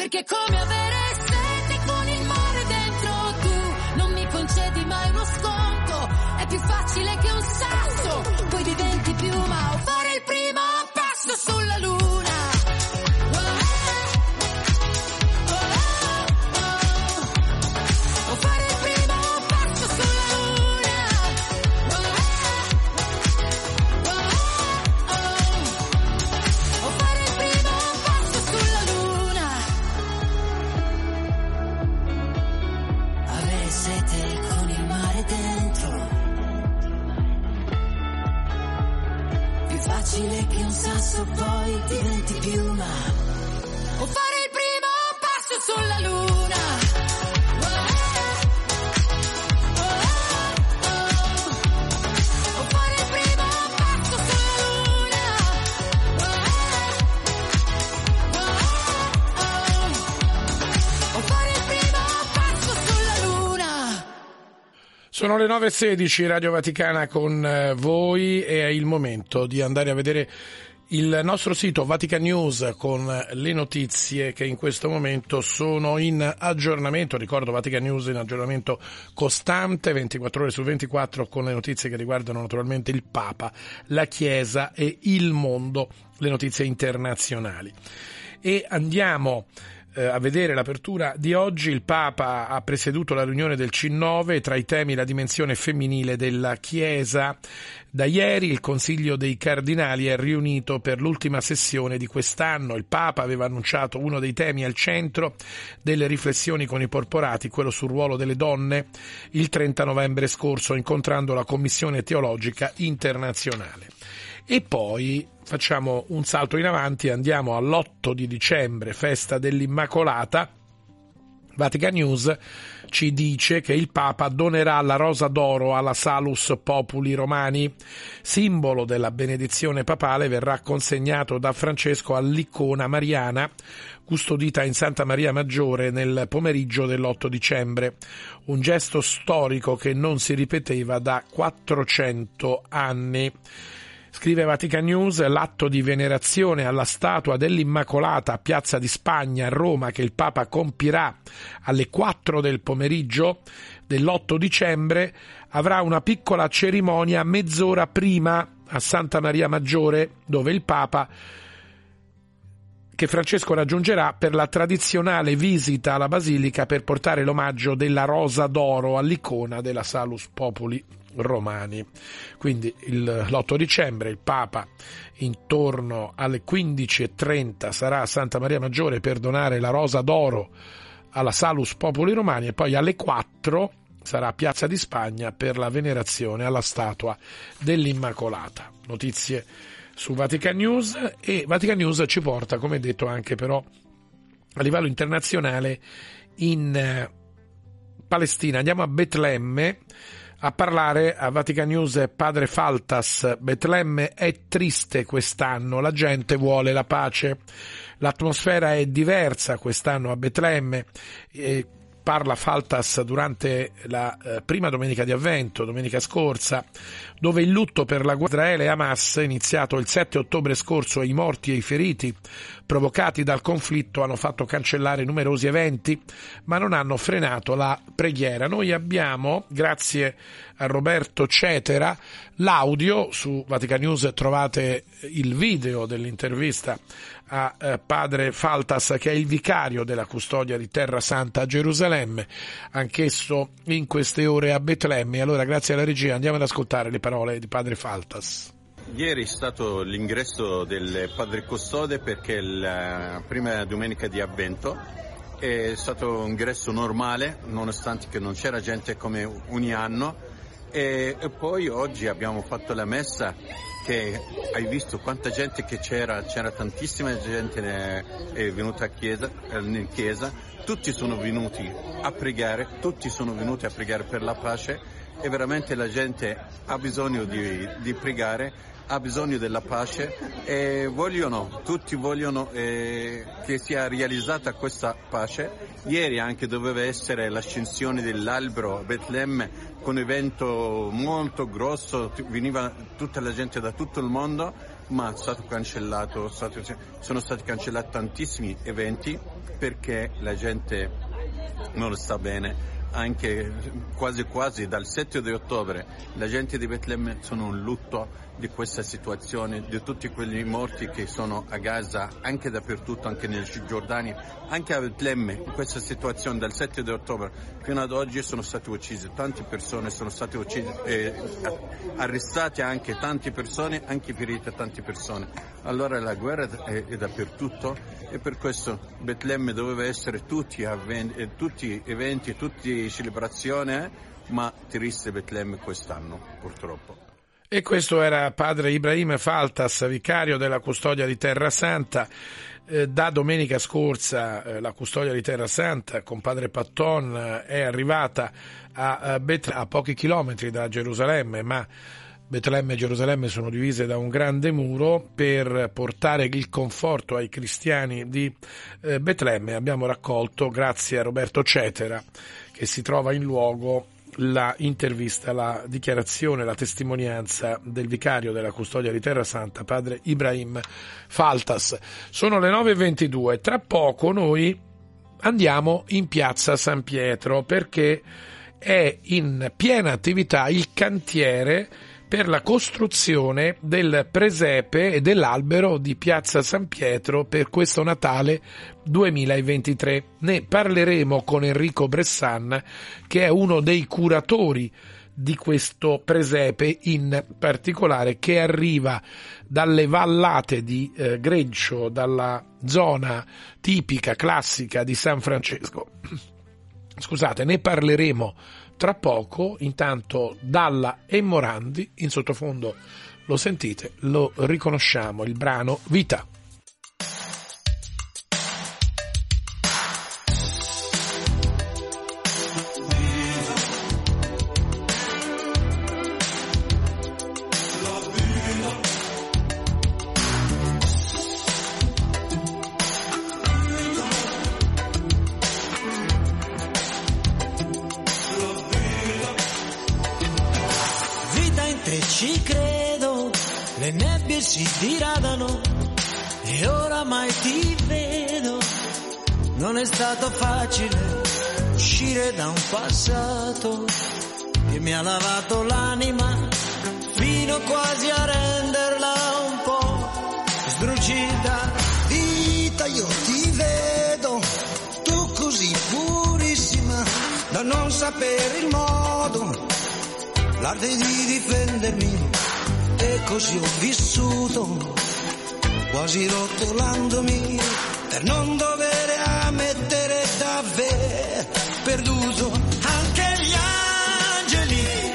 perché come avere sete con il mare dentro tu. Non mi concedi mai uno sconto, è più facile che un sasso,
Sono le 9.16, Radio Vaticana con eh, voi e è il momento di andare a vedere il nostro sito Vatican News con le notizie che in questo momento sono in aggiornamento, ricordo Vatican News in aggiornamento costante, 24 ore su 24 con le notizie che riguardano naturalmente il Papa, la Chiesa e il mondo, le notizie internazionali. E andiamo eh, a vedere l'apertura di oggi, il Papa ha presieduto la riunione del C9 tra i temi la dimensione femminile della Chiesa. Da ieri il Consiglio dei Cardinali è riunito per l'ultima sessione di quest'anno. Il Papa aveva annunciato uno dei temi al centro delle riflessioni con i porporati, quello sul ruolo delle donne, il 30 novembre scorso, incontrando la Commissione Teologica Internazionale. E poi facciamo un salto in avanti andiamo all'8 di dicembre, festa dell'Immacolata. Vatican News ci dice che il Papa donerà la rosa d'oro alla Salus Populi Romani, simbolo della benedizione papale, verrà consegnato da Francesco all'icona mariana custodita in Santa Maria Maggiore nel pomeriggio dell'8 dicembre, un gesto storico che non si ripeteva da 400 anni. Scrive Vatican News, l'atto di venerazione alla statua dell'Immacolata a Piazza di Spagna a Roma che il Papa compirà alle 4 del pomeriggio dell'8 dicembre avrà una piccola cerimonia mezz'ora prima a Santa Maria Maggiore dove il Papa che Francesco raggiungerà per la tradizionale visita alla Basilica per portare l'omaggio della Rosa d'Oro all'icona della Salus Populi romani. Quindi il, l'8 dicembre il Papa intorno alle 15.30 sarà a Santa Maria Maggiore per donare la rosa d'oro alla Salus Popoli Romani e poi alle 4 sarà a Piazza di Spagna per la venerazione alla statua dell'Immacolata. Notizie su Vatican News e Vatican News ci porta, come detto, anche però a livello internazionale in eh, Palestina. Andiamo a Betlemme a parlare a Vatican News padre Faltas. Betlemme è triste quest'anno, la gente vuole la pace. L'atmosfera è diversa quest'anno a Betlemme. E parla Faltas durante la eh, prima domenica di avvento, domenica scorsa, dove il lutto per la guerra Israele e Hamas, iniziato il 7 ottobre scorso e i morti e i feriti provocati dal conflitto hanno fatto cancellare numerosi eventi, ma non hanno frenato la preghiera. Noi abbiamo, grazie a Roberto Cetera, l'audio su Vatican News trovate il video dell'intervista a eh, padre Faltas che è il vicario della custodia di Terra Santa a Gerusalemme, anch'esso in queste ore a Betlemme. Allora grazie alla regia andiamo ad ascoltare le parole di padre Faltas.
Ieri è stato l'ingresso del padre custode perché la prima domenica di avvento è stato un ingresso normale nonostante che non c'era gente come ogni anno e, e poi oggi abbiamo fatto la messa che hai visto quanta gente che c'era, c'era tantissima gente è venuta a chiesa, in chiesa, tutti sono venuti a pregare, tutti sono venuti a pregare per la pace e veramente la gente ha bisogno di, di pregare ha bisogno della pace e vogliono, tutti vogliono eh, che sia realizzata questa pace. Ieri anche doveva essere l'ascensione dell'albero a Betlemme con un evento molto grosso, veniva tutta la gente da tutto il mondo, ma è stato cancellato, sono stati cancellati tantissimi eventi perché la gente non sta bene. Anche quasi quasi dal 7 di ottobre la gente di Betlemme sono in lutto di questa situazione, di tutti quelli morti che sono a Gaza, anche dappertutto, anche nel Cisgiordania, anche a Betlemme, in questa situazione dal 7 di ottobre fino ad oggi sono state uccise tante persone, sono state uccise, eh, arrestate anche tante persone, anche ferite tante persone. Allora la guerra è, è dappertutto e per questo Betlemme doveva essere tutti, avven- tutti eventi, tutte celebrazioni, eh, ma triste Betlemme quest'anno purtroppo.
E questo era padre Ibrahim Faltas, vicario della custodia di Terra Santa. Eh, da domenica scorsa eh, la custodia di Terra Santa con padre Patton eh, è arrivata a, Bet- a pochi chilometri da Gerusalemme, ma Betlemme e Gerusalemme sono divise da un grande muro per portare il conforto ai cristiani di Betlemme. Abbiamo raccolto, grazie a Roberto Cetera, che si trova in luogo, la intervista, la dichiarazione, la testimonianza del vicario della custodia di Terra Santa, padre Ibrahim Faltas. Sono le 9.22, tra poco noi andiamo in piazza San Pietro perché è in piena attività il cantiere per la costruzione del presepe e dell'albero di Piazza San Pietro per questo Natale 2023. Ne parleremo con Enrico Bressan, che è uno dei curatori di questo presepe in particolare che arriva dalle vallate di eh, Greccio, dalla zona tipica, classica di San Francesco. Scusate, ne parleremo tra poco, intanto Dalla e Morandi, in sottofondo lo sentite, lo riconosciamo, il brano Vita.
Stato facile uscire da un passato che mi ha lavato l'anima fino quasi a renderla un po' sdrucita.
Vita, io ti vedo, tu così purissima, da non sapere il modo, l'arte di difendermi, e così ho vissuto, quasi rotolandomi, per non dover davvero perduto.
Anche gli angeli,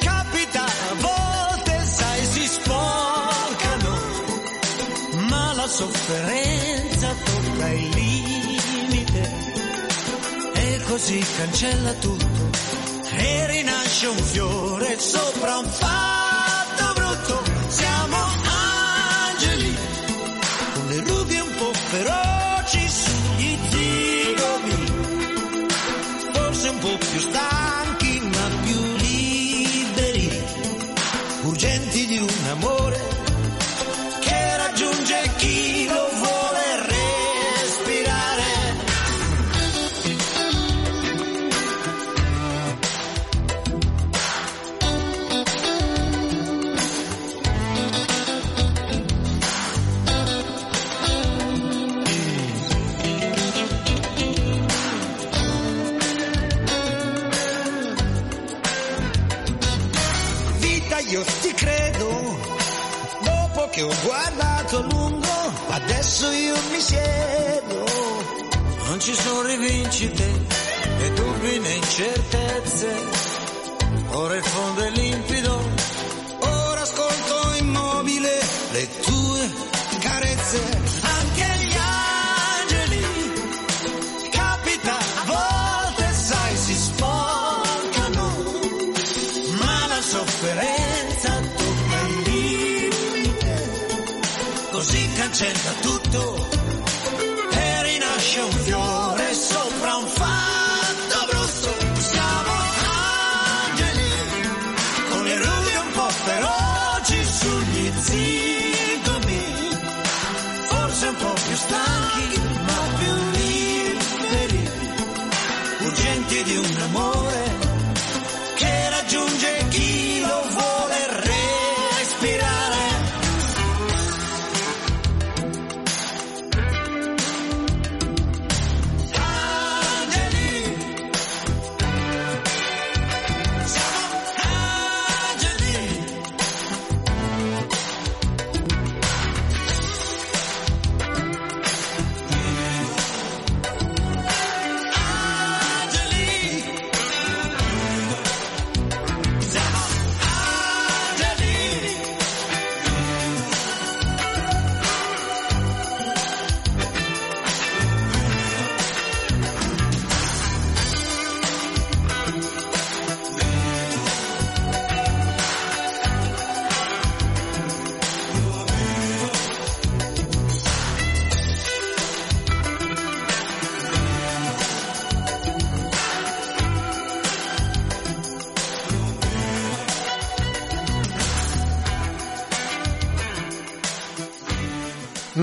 capita a volte, sai, si sporcano, ma la sofferenza tocca il limite e così cancella tutto e rinasce un fiore sopra un fatto brutto. Siamo ci sono rivincite, né dubbi né incertezze. Ora il fondo è limpido,
Ora ascolto immobile le tue carezze.
anche gli angeli, capita a volte, sai, si sporcano, ma la sofferenza tocca il limite, così cancella tutto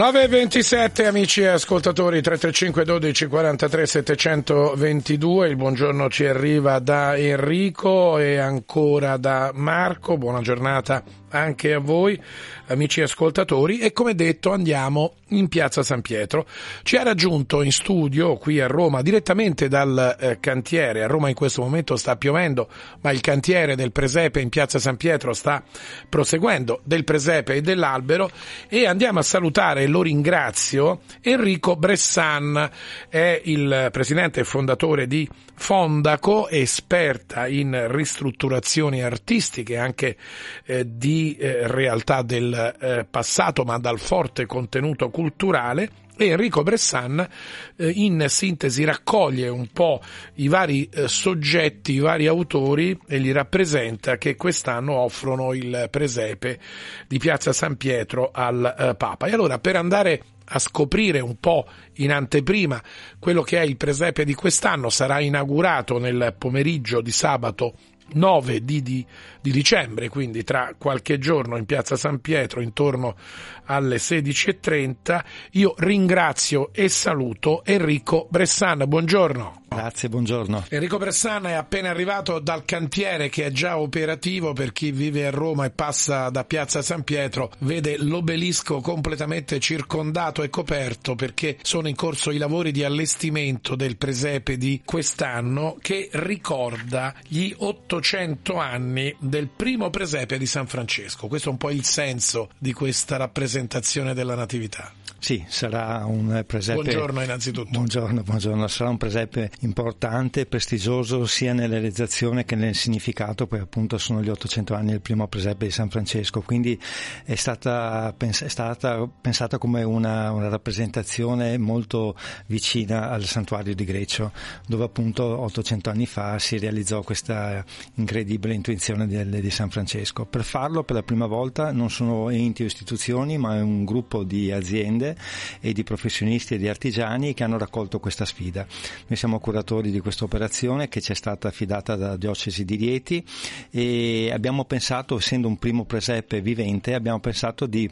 9.27 amici e ascoltatori 335 12 43 722 il buongiorno ci arriva da Enrico e ancora da Marco. Buona giornata anche a voi amici ascoltatori e come detto andiamo in piazza San Pietro. Ci ha raggiunto in studio qui a Roma direttamente dal eh, cantiere. A Roma in questo momento sta piovendo ma il cantiere del presepe in piazza San Pietro sta proseguendo del presepe e dell'albero. E andiamo a salutare e lo ringrazio Enrico Bressan. È il presidente e fondatore di Fondaco esperta in ristrutturazioni artistiche anche eh, di eh, realtà del eh, passato ma dal forte contenuto culturale e Enrico Bressan eh, in sintesi raccoglie un po' i vari eh, soggetti, i vari autori e li rappresenta che quest'anno offrono il presepe di Piazza San Pietro al eh, Papa. E allora per andare a scoprire un po' in anteprima quello che è il presepe di quest'anno sarà inaugurato nel pomeriggio di sabato 9 di, di, di, dicembre, quindi tra qualche giorno in piazza San Pietro intorno alle 16.30. Io ringrazio e saluto Enrico Bressan. Buongiorno.
Grazie, buongiorno.
Enrico Bressan è appena arrivato dal cantiere che è già operativo per chi vive a Roma e passa da piazza San Pietro, vede l'obelisco completamente circondato e coperto perché sono in corso i lavori di allestimento del presepe di quest'anno che ricorda gli 800 anni del primo presepe di San Francesco. Questo è un po' il senso di questa rappresentazione della Natività.
Sì, sarà un presepe.
Buongiorno innanzitutto.
Buongiorno, buongiorno. Sarà un presepe importante, prestigioso sia nella realizzazione che nel significato, poi appunto sono gli 800 anni del primo presepe di San Francesco, quindi è stata, è stata pensata come una, una, rappresentazione molto vicina al santuario di Grecio, dove appunto 800 anni fa si realizzò questa incredibile intuizione di, di San Francesco. Per farlo per la prima volta non sono enti o istituzioni, ma è un gruppo di aziende e di professionisti e di artigiani che hanno raccolto questa sfida. Noi siamo curatori di questa operazione che ci è stata affidata dalla diocesi di Rieti e abbiamo pensato, essendo un primo presepe vivente, abbiamo pensato di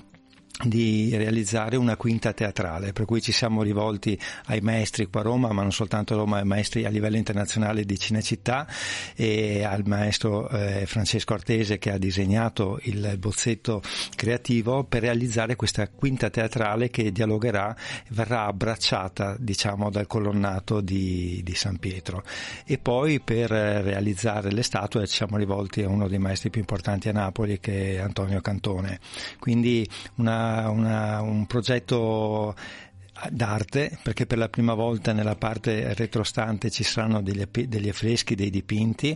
di realizzare una quinta teatrale, per cui ci siamo rivolti ai maestri qua a Roma, ma non soltanto a Roma, ai maestri a livello internazionale di Cinecittà e al maestro eh, Francesco Artese che ha disegnato il bozzetto creativo per realizzare questa quinta teatrale che dialogherà, verrà abbracciata diciamo dal colonnato di, di San Pietro e poi per realizzare le statue ci siamo rivolti a uno dei maestri più importanti a Napoli che è Antonio Cantone. Quindi una una, un progetto d'arte perché per la prima volta nella parte retrostante ci saranno degli, degli affreschi, dei dipinti,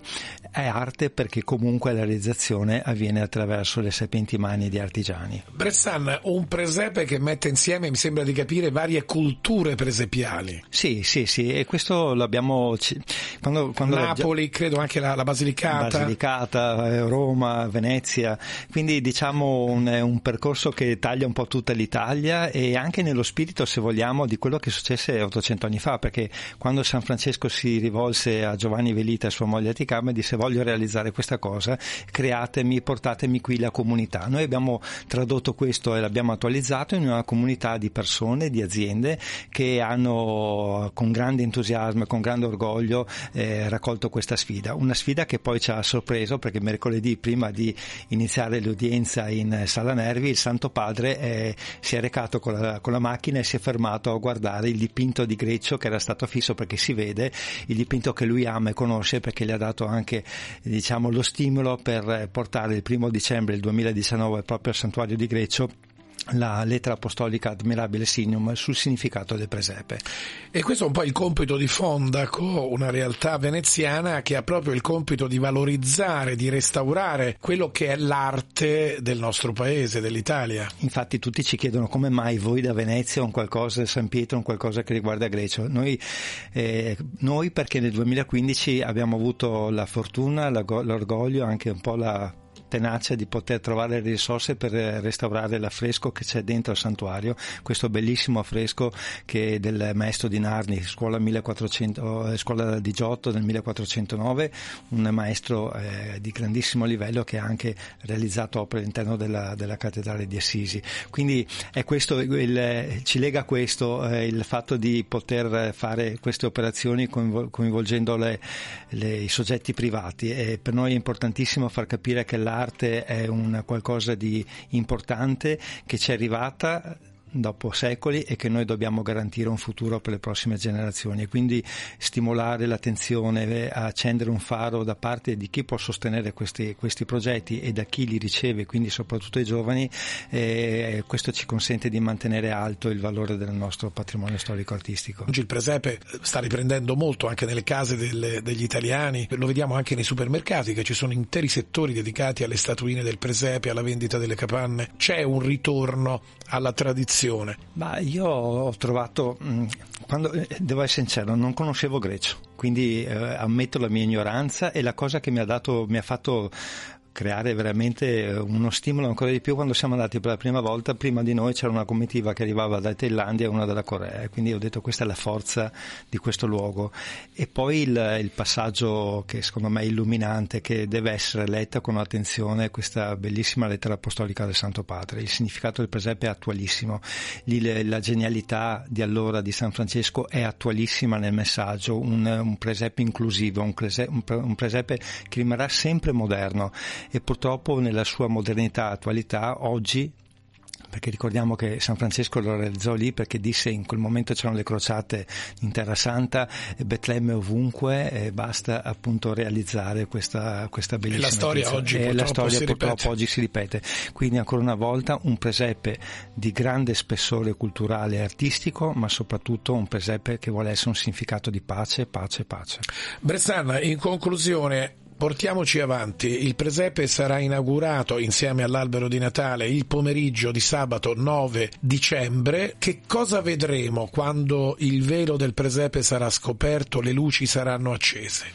è arte perché comunque la realizzazione avviene attraverso le sapienti mani di artigiani.
Bressan, un presepe che mette insieme, mi sembra di capire, varie culture presepiali.
Sì, sì, sì, e questo l'abbiamo...
Quando, quando Napoli, già... credo anche la, la Basilicata.
Basilicata, eh, Roma, Venezia, quindi diciamo un, un percorso che taglia un po' tutta l'Italia e anche nello spirito, se vogliamo vogliamo, di quello che successe 800 anni fa, perché quando San Francesco si rivolse a Giovanni Velita e sua moglie Aticama disse voglio realizzare questa cosa, createmi, portatemi qui la comunità. Noi abbiamo tradotto questo e l'abbiamo attualizzato in una comunità di persone, di aziende che hanno con grande entusiasmo e con grande orgoglio eh, raccolto questa sfida. Una sfida che poi ci ha sorpreso perché mercoledì prima di iniziare l'udienza in Sala Nervi il Santo Padre eh, si è recato con la, con la macchina e si è fermato fermato a guardare il dipinto di Greccio che era stato fisso perché si vede il dipinto che lui ama e conosce perché gli ha dato anche diciamo, lo stimolo per portare il primo dicembre del 2019 proprio al santuario di Greccio la lettera apostolica Admirabile Signum sul significato del presepe.
E questo è un po' il compito di Fondaco, una realtà veneziana che ha proprio il compito di valorizzare, di restaurare quello che è l'arte del nostro paese, dell'Italia.
Infatti tutti ci chiedono come mai voi da Venezia un qualcosa San Pietro, un qualcosa che riguarda Grecia. Noi, eh, noi perché nel 2015 abbiamo avuto la fortuna, l'orgoglio, anche un po' la tenacia di poter trovare le risorse per restaurare l'affresco che c'è dentro il santuario, questo bellissimo affresco che è del maestro di Narni, scuola, 1400, scuola di Giotto del 1409, un maestro eh, di grandissimo livello che ha anche realizzato opere all'interno della, della cattedrale di Assisi. Quindi questo, il, ci lega questo, eh, il fatto di poter fare queste operazioni coinvolgendo le, le, i soggetti privati e per noi è importantissimo far capire che l'arte è un qualcosa di importante che ci è arrivata dopo secoli e che noi dobbiamo garantire un futuro per le prossime generazioni. E quindi stimolare l'attenzione, accendere un faro da parte di chi può sostenere questi, questi progetti e da chi li riceve, quindi soprattutto i giovani, eh, questo ci consente di mantenere alto il valore del nostro patrimonio storico-artistico.
Oggi il presepe sta riprendendo molto anche nelle case delle, degli italiani, lo vediamo anche nei supermercati che ci sono interi settori dedicati alle statuine del presepe, alla vendita delle capanne, c'è un ritorno alla tradizione
ma io ho trovato, mm, quando, eh, devo essere sincero, non conoscevo grecio, quindi eh, ammetto la mia ignoranza e la cosa che mi ha, dato, mi ha fatto creare veramente eh, uno stimolo ancora di più quando siamo andati per la prima volta. Prima di noi c'era una comitiva che arrivava da Thailandia e una dalla Corea. Quindi ho detto questa è la forza di questo luogo. E poi il, il passaggio che secondo me è illuminante che deve essere letta con attenzione questa bellissima lettera apostolica del Santo Padre. Il significato del presepe è attualissimo. La genialità di allora di San Francesco è attualissima nel messaggio. Un, un presepe inclusivo un presepe, un presepe che rimarrà sempre moderno e purtroppo nella sua modernità e attualità oggi perché ricordiamo che San Francesco lo realizzò lì perché disse in quel momento c'erano le crociate in Terra Santa, Betlemme ovunque e basta appunto realizzare questa, questa bellissima
e la storia oggi
e
la
storia purtroppo
ripete.
oggi si ripete. Quindi ancora una volta un presepe di grande spessore culturale e artistico ma soprattutto un presepe che vuole essere un significato di pace, pace, pace.
Bressan, in conclusione Portiamoci avanti, il presepe sarà inaugurato insieme all'albero di Natale il pomeriggio di sabato 9 dicembre. Che cosa vedremo quando il velo del presepe sarà scoperto, le luci saranno accese?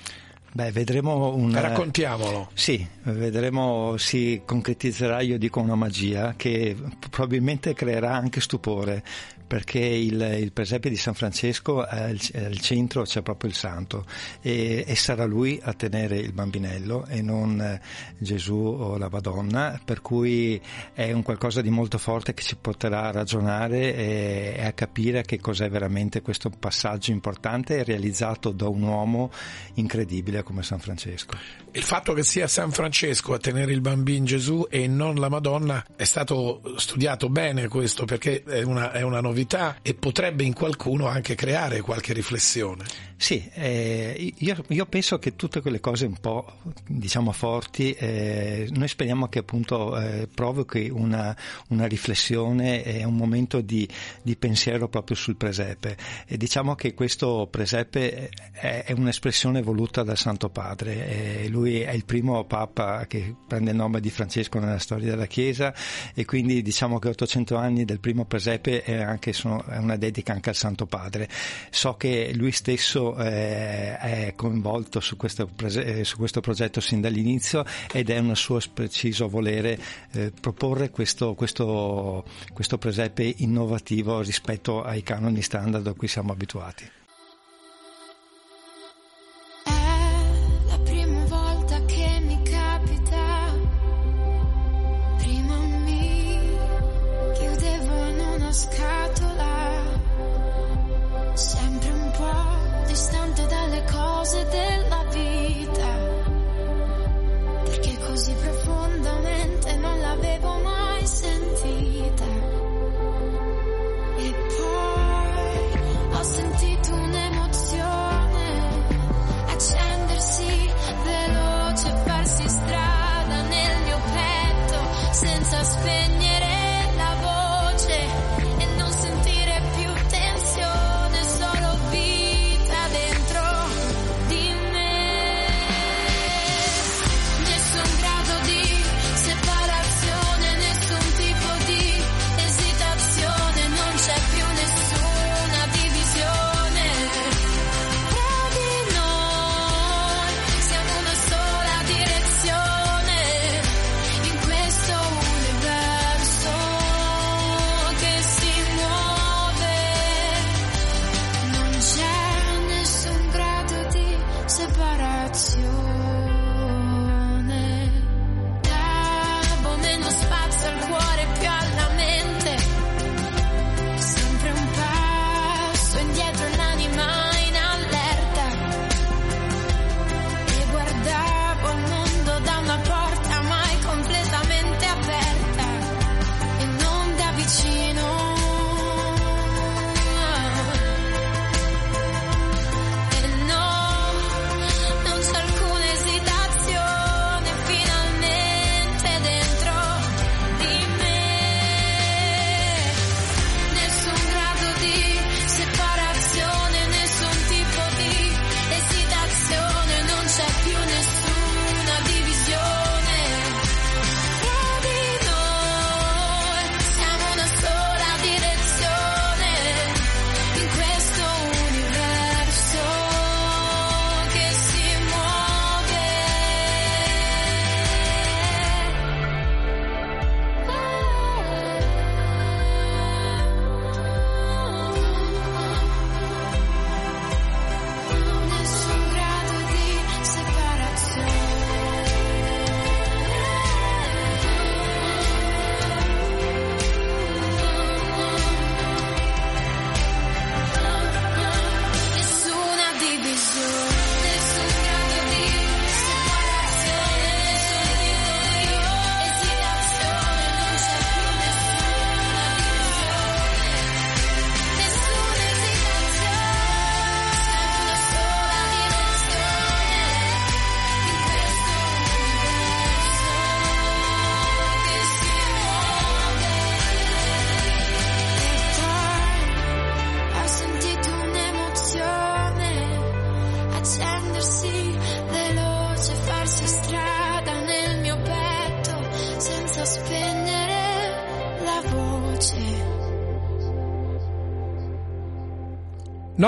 Beh, vedremo un...
Raccontiamolo.
Sì, vedremo, si concretizzerà, io dico, una magia che probabilmente creerà anche stupore, perché il, il presepe di San Francesco al, al centro c'è proprio il santo e, e, sarà lui a tenere il bambinello e non Gesù o la Madonna, per cui è un qualcosa di molto forte che ci porterà a ragionare e, e a capire che cos'è veramente questo passaggio importante realizzato da un uomo incredibile come San Francesco.
Il fatto che sia San Francesco a tenere il bambino Gesù e non la Madonna è stato studiato bene questo perché è una, è una novità e potrebbe in qualcuno anche creare qualche riflessione.
Sì, eh, io, io, penso che tutte quelle cose un po' diciamo forti, eh, noi speriamo che appunto eh, provochi una, una, riflessione e un momento di, di, pensiero proprio sul presepe. E diciamo che questo presepe è, è un'espressione voluta dal Santo Padre. lui è il primo Papa che prende il nome di Francesco nella storia della Chiesa e quindi diciamo che 800 anni del primo presepe è, anche, sono, è una dedica anche al Santo Padre. So che lui stesso eh, è coinvolto su questo, eh, su questo, progetto sin dall'inizio ed è un suo preciso volere eh, proporre questo, questo, questo presepe innovativo rispetto ai canoni standard a cui siamo abituati.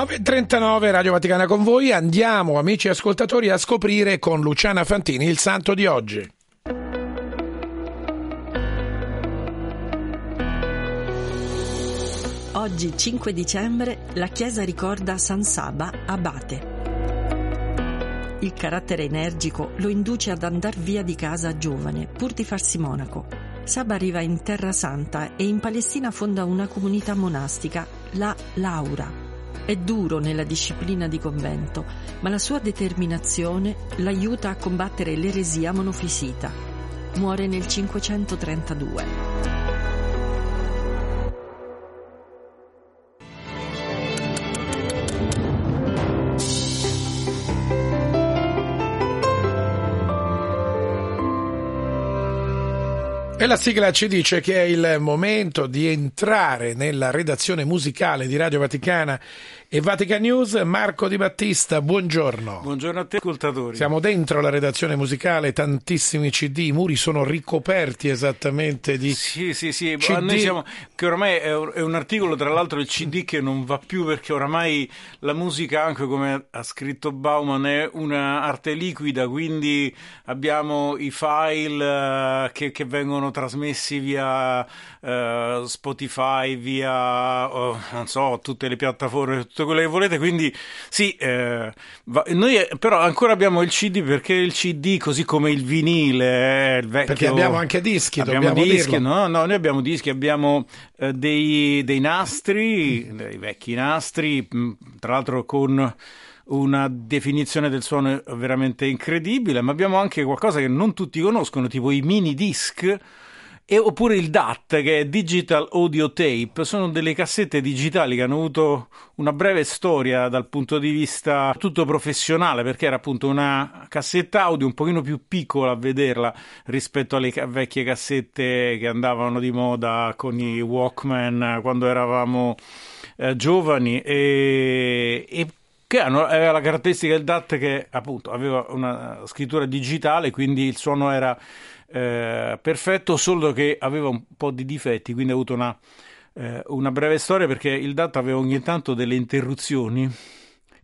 9.39 Radio Vaticana con voi, andiamo amici ascoltatori a scoprire con Luciana Fantini il santo di oggi.
Oggi 5 dicembre la Chiesa ricorda San Saba abate. Il carattere energico lo induce ad andar via di casa giovane, pur di farsi monaco. Saba arriva in Terra Santa e in Palestina fonda una comunità monastica, la Laura. È duro nella disciplina di convento, ma la sua determinazione l'aiuta a combattere l'eresia monofisita. Muore nel 532.
E la sigla ci dice che è il momento di entrare nella redazione musicale di Radio Vaticana e Vatican News. Marco Di Battista, buongiorno.
Buongiorno a te, ascoltatori.
Siamo dentro la redazione musicale, tantissimi CD, i muri sono ricoperti esattamente di.
Sì, sì, sì.
CD.
Noi siamo, che oramai è un, articolo, tra l'altro, il CD che non va più perché oramai la musica, anche come ha scritto Bauman, è un'arte liquida, quindi abbiamo i file uh, che, che vengono trasmessi via uh, Spotify, via oh, non so, tutte le piattaforme, tutto quello che volete. Quindi sì, eh, va, noi però ancora abbiamo il CD perché il CD, così come il vinile, è il vecchio.
Perché abbiamo anche dischi,
abbiamo dischi,
dirlo.
no, no, noi abbiamo dischi, abbiamo eh, dei, dei nastri, dei vecchi nastri, mh, tra l'altro con una definizione del suono veramente incredibile, ma abbiamo anche qualcosa che non tutti conoscono, tipo i mini disc. E, oppure il DAT, che è Digital Audio Tape, sono delle cassette digitali che hanno avuto una breve storia dal punto di vista tutto professionale, perché era appunto una cassetta audio un pochino più piccola a vederla rispetto alle vecchie cassette che andavano di moda con i Walkman quando eravamo eh, giovani. E, e che hanno, aveva la caratteristica del DAT che appunto aveva una scrittura digitale, quindi il suono era eh, perfetto, solo che aveva un po' di difetti, quindi ha avuto una, eh, una breve storia perché il DAT aveva ogni tanto delle interruzioni,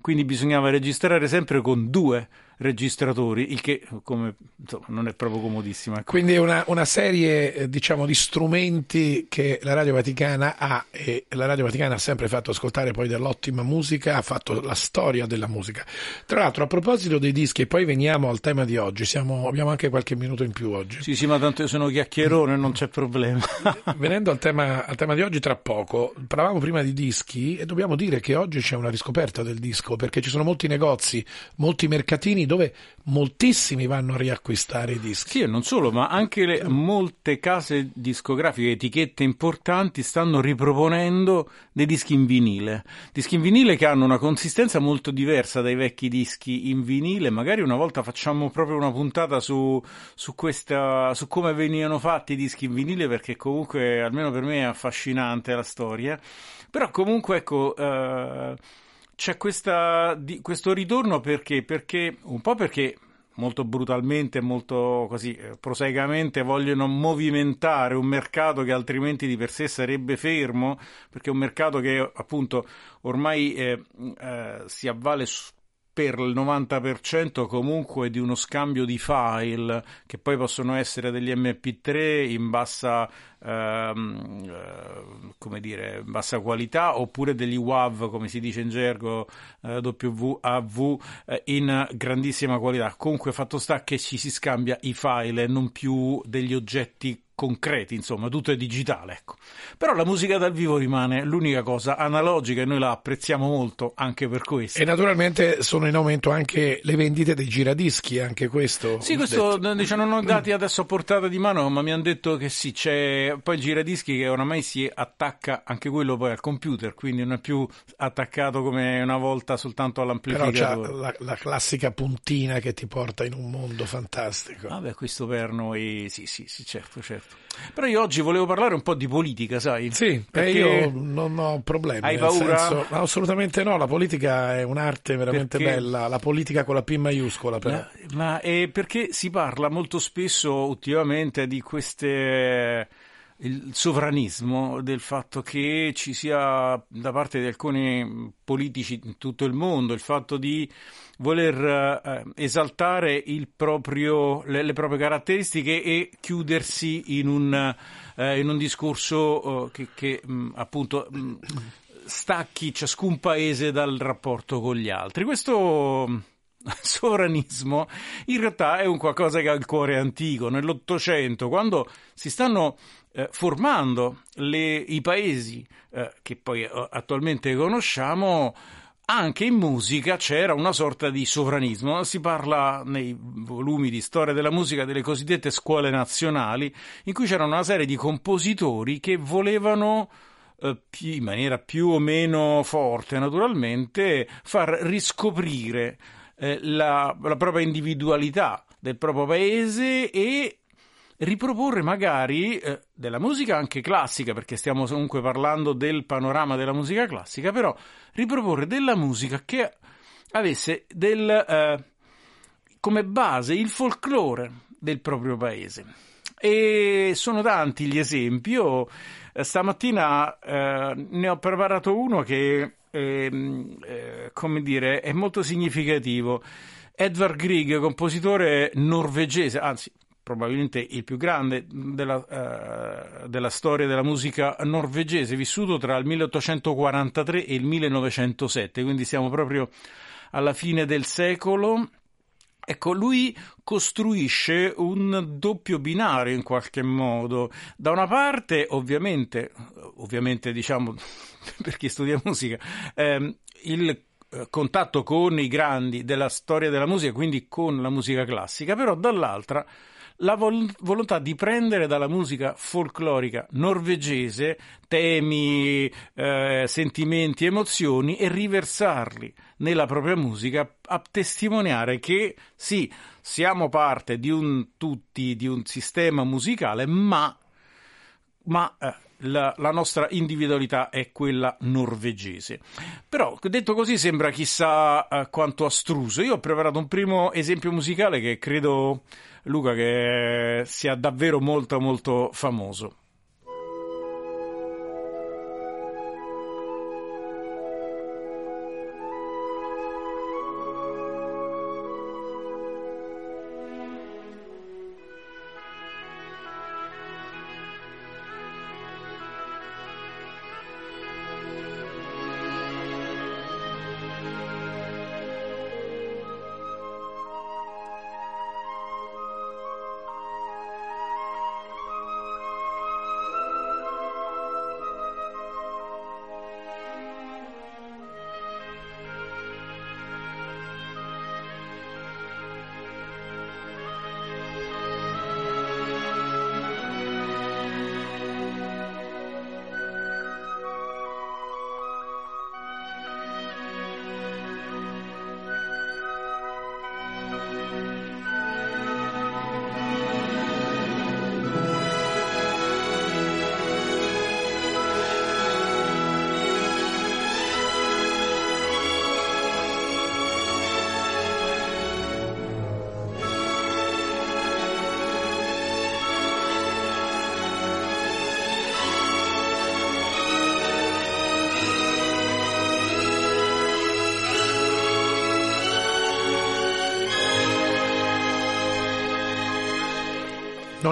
quindi bisognava registrare sempre con due registratori, il che come, insomma, non è proprio comodissimo. Ecco.
Quindi è una, una serie eh, diciamo, di strumenti che la Radio Vaticana ha e la Radio Vaticana ha sempre fatto ascoltare poi dell'ottima musica, ha fatto la storia della musica. Tra l'altro a proposito dei dischi, e poi veniamo al tema di oggi, siamo, abbiamo anche qualche minuto in più oggi.
Sì, sì, ma tanto io sono chiacchierone, non c'è problema.
Venendo al tema, al tema di oggi tra poco, parlavamo prima di dischi e dobbiamo dire che oggi c'è una riscoperta del disco perché ci sono molti negozi, molti mercatini dove moltissimi vanno a riacquistare i dischi.
Sì, non solo, ma anche le, molte case discografiche, etichette importanti stanno riproponendo dei dischi in vinile. Dischi in vinile che hanno una consistenza molto diversa dai vecchi dischi in vinile. Magari una volta facciamo proprio una puntata su, su, questa, su come venivano fatti i dischi in vinile, perché comunque, almeno per me, è affascinante la storia. Però comunque, ecco... Eh, c'è questa, di, questo ritorno perché? Perché un po' perché molto brutalmente, molto così eh, prosaicamente vogliono movimentare un mercato che altrimenti di per sé sarebbe fermo, perché è un mercato che appunto ormai eh, eh, si avvale per il 90% comunque di uno scambio di file che poi possono essere degli MP3 in bassa, ehm, eh, come dire, bassa qualità oppure degli WAV come si dice in gergo eh, WAV eh, in grandissima qualità. Comunque fatto sta che ci si scambia i file e non più degli oggetti concreti, insomma, tutto è digitale, ecco. Però la musica dal vivo rimane l'unica cosa analogica e noi la apprezziamo molto anche per questo.
E naturalmente sono in aumento anche le vendite dei giradischi, anche questo.
Sì, questo diciamo, non ho dati adesso a portata di mano, ma mi hanno detto che sì, c'è poi il giradischi che oramai si attacca anche quello poi al computer, quindi non è più attaccato come una volta soltanto all'amplificatore.
Però c'ha la, la classica puntina che ti porta in un mondo fantastico.
Vabbè, questo per noi sì, sì, sì, certo, certo. Però io oggi volevo parlare un po' di politica, sai?
Sì, perché io non ho problemi.
Hai paura?
Senso, assolutamente no, la politica è un'arte veramente
Perché?
bella, la politica con la P maiuscola però.
Ma, ma perché si parla molto spesso ultimamente di queste il sovranismo del fatto che ci sia da parte di alcuni politici in tutto il mondo il fatto di voler eh, esaltare proprio, le, le, proprie caratteristiche e chiudersi in un, eh, in un discorso eh, che, che mh, appunto mh, stacchi ciascun paese dal rapporto con gli altri. Questo sovranismo in realtà è un qualcosa che ha il cuore antico. Nell'Ottocento, quando si stanno eh, formando le, i paesi eh, che poi eh, attualmente conosciamo, anche in musica c'era una sorta di sovranismo. Si parla nei volumi di storia della musica delle cosiddette scuole nazionali, in cui c'era una serie di compositori che volevano eh, in maniera più o meno forte, naturalmente, far riscoprire eh, la, la propria individualità del proprio paese e riproporre magari eh, della musica anche classica, perché stiamo comunque parlando del panorama della musica classica, però riproporre della musica che avesse del, eh, come base il folklore del proprio paese. E sono tanti gli esempi. Io eh, stamattina eh, ne ho preparato uno che, ehm, eh, come dire, è molto significativo. Edvard Grieg, compositore norvegese, anzi probabilmente il più grande della, uh, della, storia della musica norvegese, vissuto tra il 1843 e il 1907, quindi siamo proprio alla fine del secolo. Ecco, lui costruisce un doppio binario in qualche modo. Da una parte, ovviamente, ovviamente diciamo per chi studia musica, ehm, il eh, contatto con i grandi della storia della musica, quindi con la musica classica, però dall'altra la vol- volontà di prendere dalla musica folclorica norvegese temi, eh, sentimenti, emozioni e riversarli nella propria musica a testimoniare che sì, siamo parte di un tutti, di un sistema musicale, ma, ma eh, la, la, nostra individualità è quella norvegese. Però, detto così, sembra chissà uh, quanto astruso. Io ho preparato un primo esempio musicale che credo, Luca, che sia davvero molto molto famoso.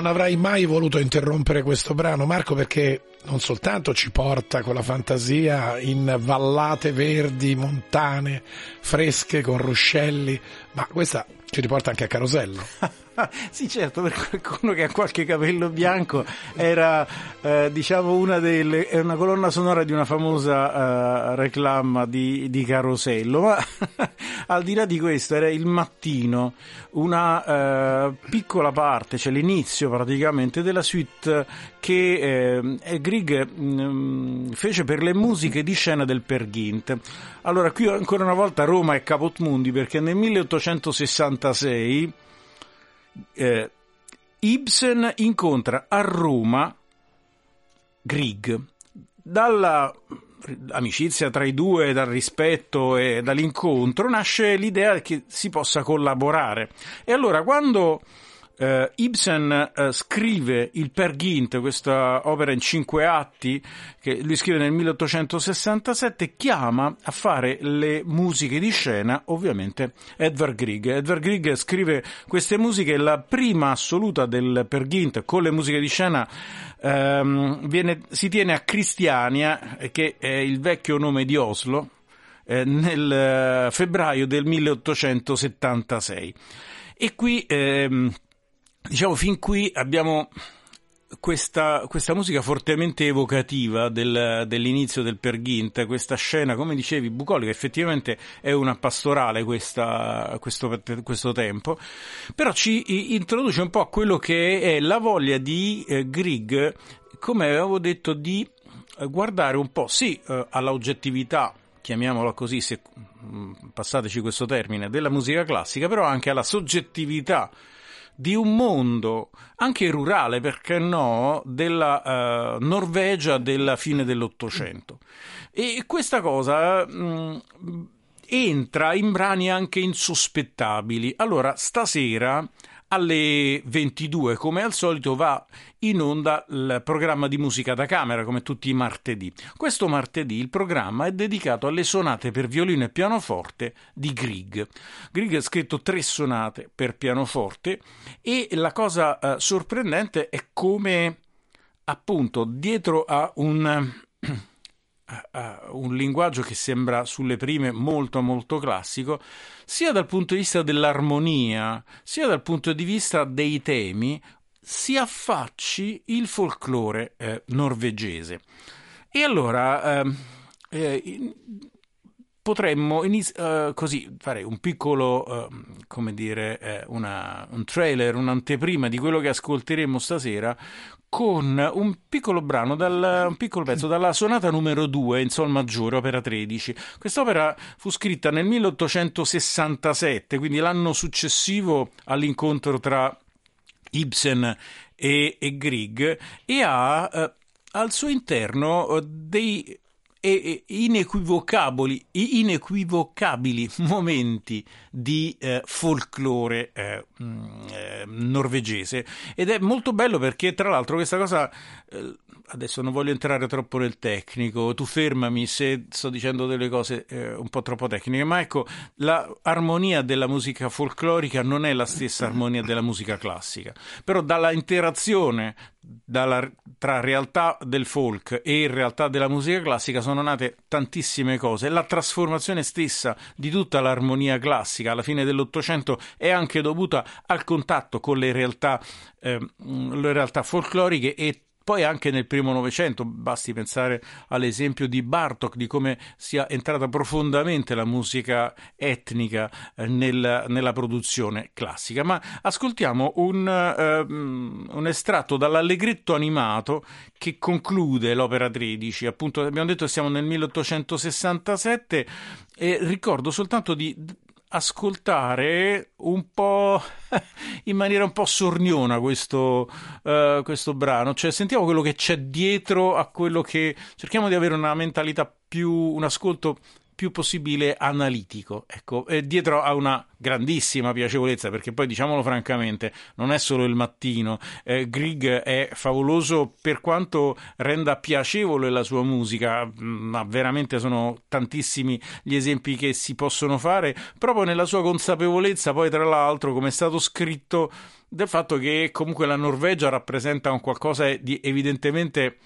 Non avrai mai voluto interrompere questo brano, Marco, perché non soltanto ci porta con la fantasia in vallate verdi, montane, fresche, con ruscelli, ma questa ci riporta anche a Carosello.
sì, certo, per qualcuno che ha qualche capello bianco era eh, diciamo una delle una colonna sonora di una famosa eh, reclama di, di Carosello, ma al di là di questo era il mattino, una eh, piccola parte, cioè l'inizio praticamente della suite che eh, Grieg mh, mm, fece per le musiche di scena del Perghint. Allora, qui ancora una volta Roma è caput mundi perché nel 1866 eh, Ibsen incontra a Roma Grieg. Dalla amicizia tra i due, dal rispetto e dall'incontro nasce l'idea che si possa collaborare. E allora quando eh, Ibsen eh, scrive il Per Gint, questa opera in cinque atti che lui scrive nel 1867, chiama a fare le musiche di scena ovviamente Edvard Grieg. Edvard Grieg scrive queste musiche, la prima assoluta del Per Gint con le musiche di scena ehm, viene, si tiene a Cristiania, che è il vecchio nome di Oslo, eh, nel eh, febbraio del 1876. E qui ehm, Diciamo, fin qui abbiamo questa, questa musica fortemente evocativa del, dell'inizio del Per Gint, questa scena, come dicevi, bucolica, effettivamente è una pastorale questa, questo, questo tempo, però ci introduce un po' a quello che è la voglia di eh, Grieg, come avevo detto, di eh, guardare un po', sì, eh, alla oggettività chiamiamola così, se, mm, passateci questo termine, della musica classica, però anche alla soggettività di un mondo anche rurale, perché no, della uh, Norvegia della fine dell'Ottocento. E questa cosa mh, entra in brani anche insospettabili. Allora, stasera alle 22, come al solito, va in onda il programma di musica da camera, come tutti i martedì. Questo martedì il programma è dedicato alle sonate per violino e pianoforte di Grieg. Grieg ha scritto tre sonate per pianoforte e la cosa eh, sorprendente è come, appunto, dietro a un uh, un linguaggio che sembra sulle prime molto molto classico, sia dal punto di vista dell'armonia, sia dal punto di vista dei temi, si affacci il folklore eh, norvegese. E allora ehm, eh, potremmo iniz- così fare un piccolo, uh, come dire, eh, una, un trailer, un'anteprima di quello che ascolteremo stasera con un piccolo brano, dal, un piccolo pezzo dalla sonata numero 2 in sol maggiore, opera 13. Quest'opera fu scritta nel 1867, quindi l'anno successivo all'incontro tra Ibsen e, e Grieg, e ha eh, al suo interno eh, dei e inequivocabili, inequivocabili momenti di eh, folklore eh, eh, norvegese. Ed è molto bello perché tra l'altro questa cosa eh, adesso non voglio entrare troppo nel tecnico tu fermami se sto dicendo delle cose eh, un po' troppo tecniche ma ecco l'armonia della musica folclorica non è la stessa armonia della musica classica però dalla interazione dalla, tra realtà del folk e realtà della musica classica sono nate tantissime cose. La trasformazione stessa di tutta l'armonia classica alla fine dell'Ottocento è anche dovuta al contatto con le realtà, eh, le realtà folcloriche e poi anche nel primo Novecento, basti pensare all'esempio di Bartok, di come sia entrata profondamente la musica etnica eh, nel, nella produzione classica. Ma ascoltiamo un, uh, un, estratto dall'allegretto animato che conclude l'opera 13. Appunto, abbiamo detto che siamo nel 1867 e ricordo soltanto di ascoltare un po' in maniera un po' sorniona questo, uh, questo brano, cioè sentiamo quello che c'è dietro a quello che cerchiamo di avere una mentalità più, un ascolto più possibile analitico. Ecco, dietro a una grandissima piacevolezza, perché poi diciamolo francamente, non è solo il mattino. Eh, Grieg è favoloso per quanto renda piacevole la sua musica, mm, ma veramente sono tantissimi gli esempi che si possono fare, proprio nella sua consapevolezza, poi tra l'altro, come è stato scritto, del fatto che comunque la Norvegia rappresenta un qualcosa di evidentemente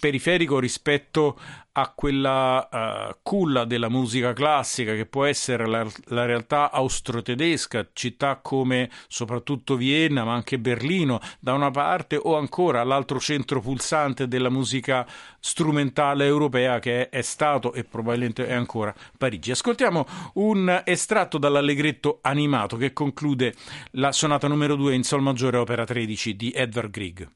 periferico rispetto a quella uh, culla della musica classica che può essere la, la, realtà austro-tedesca, città come soprattutto Vienna, ma anche Berlino da una parte, o ancora l'altro centro pulsante della musica strumentale europea che è, è stato e probabilmente è ancora Parigi. Ascoltiamo un estratto dall'allegretto animato che conclude la sonata numero 2 in Sol maggiore opera 13 di Edvard Grieg.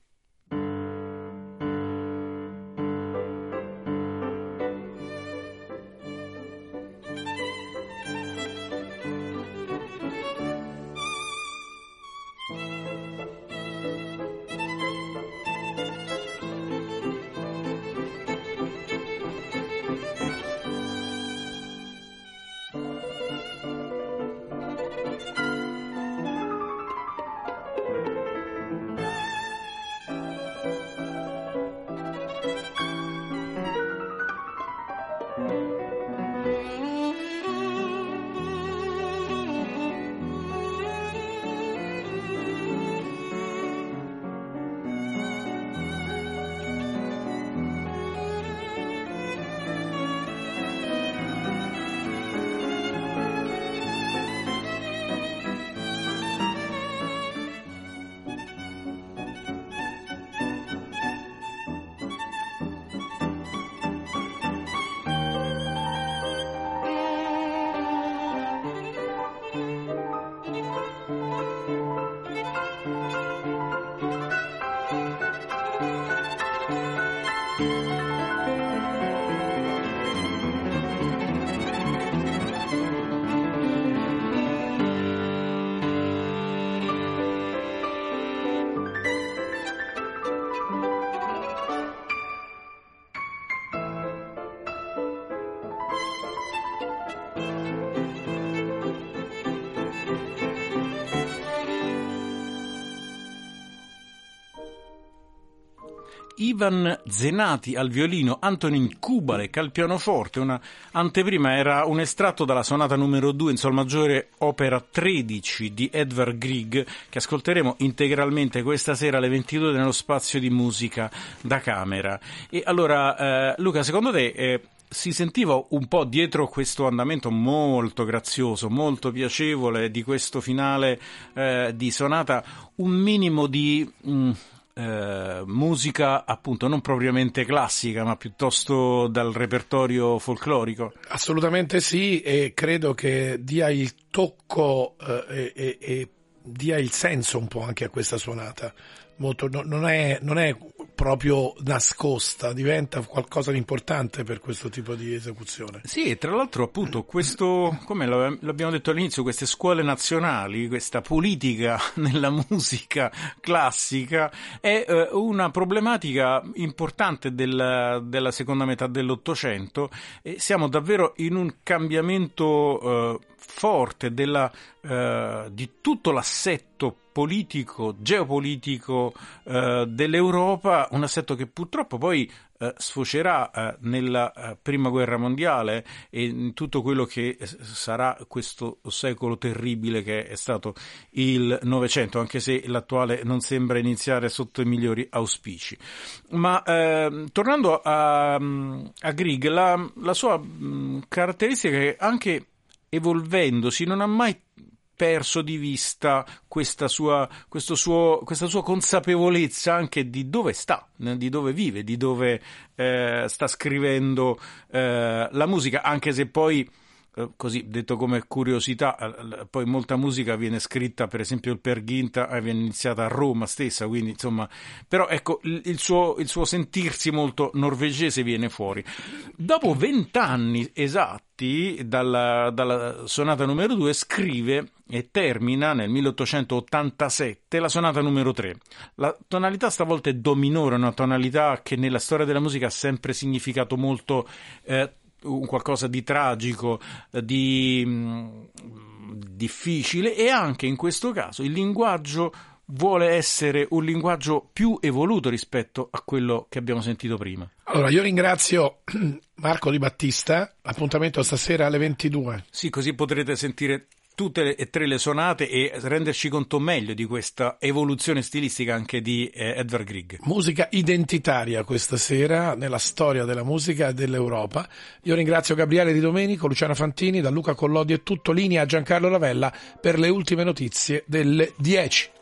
Zenati al violino, Antonin Kubalek al pianoforte, una anteprima era un estratto dalla sonata numero 2 in sol maggiore opera 13 di Edvard Grieg che ascolteremo integralmente questa sera alle 22 nello spazio di musica da camera. E allora eh, Luca, secondo te eh, si sentiva un po' dietro questo andamento molto grazioso, molto piacevole di questo finale eh, di sonata un minimo di mh, eh, musica appunto non propriamente classica ma piuttosto dal repertorio folclorico?
Assolutamente sì e credo che dia il tocco eh, e, e, dia il senso un po' anche a questa suonata. Molto, no, non, è, non è proprio nascosta, diventa qualcosa di importante per questo tipo di esecuzione.
Sì, e tra l'altro appunto questo, come l'abbiamo detto all'inizio, queste scuole nazionali, questa politica nella musica classica è eh, una problematica importante della, della seconda metà dell'Ottocento e siamo davvero in un cambiamento eh, forte della, eh, di tutto l'assetto politico, geopolitico eh, dell'Europa, un assetto che purtroppo poi eh, sfocerà eh, nella eh, prima guerra mondiale e in tutto quello che sarà questo secolo terribile che è stato il Novecento, anche se l'attuale non sembra iniziare sotto i migliori auspici. Ma ehm, tornando a, a Grieg, la, la sua mh, caratteristica è che anche evolvendosi non ha mai perso di vista questa sua, suo, questa sua consapevolezza anche di dove sta, di dove vive, di dove eh, sta scrivendo eh, la musica, anche se poi eh, così detto come curiosità, eh, poi molta musica viene scritta, per esempio il Perghinta viene iniziata a Roma stessa, quindi insomma, però ecco il suo, il suo sentirsi molto norvegese viene fuori. Dopo vent'anni esatti dalla, dalla sonata numero 2 scrive e termina nel 1887 la sonata numero 3. La tonalità stavolta è do minore, una tonalità che nella storia della musica ha sempre significato molto eh, un qualcosa di tragico, di mh, mm, difficile e anche in questo caso il linguaggio vuole essere un linguaggio più evoluto rispetto a quello che abbiamo sentito prima.
Allora, io ringrazio Marco Di Battista, appuntamento stasera alle 22.
Sì, così potrete sentire tutte e tre le sonate e renderci conto meglio di questa evoluzione stilistica anche di eh, Edvard Grieg.
Musica identitaria questa sera nella storia della musica e dell'Europa. Io ringrazio Gabriele Di Domenico, Luciana Fantini, da Luca Collodi e tutto linea a Giancarlo Ravella per le ultime notizie delle 10.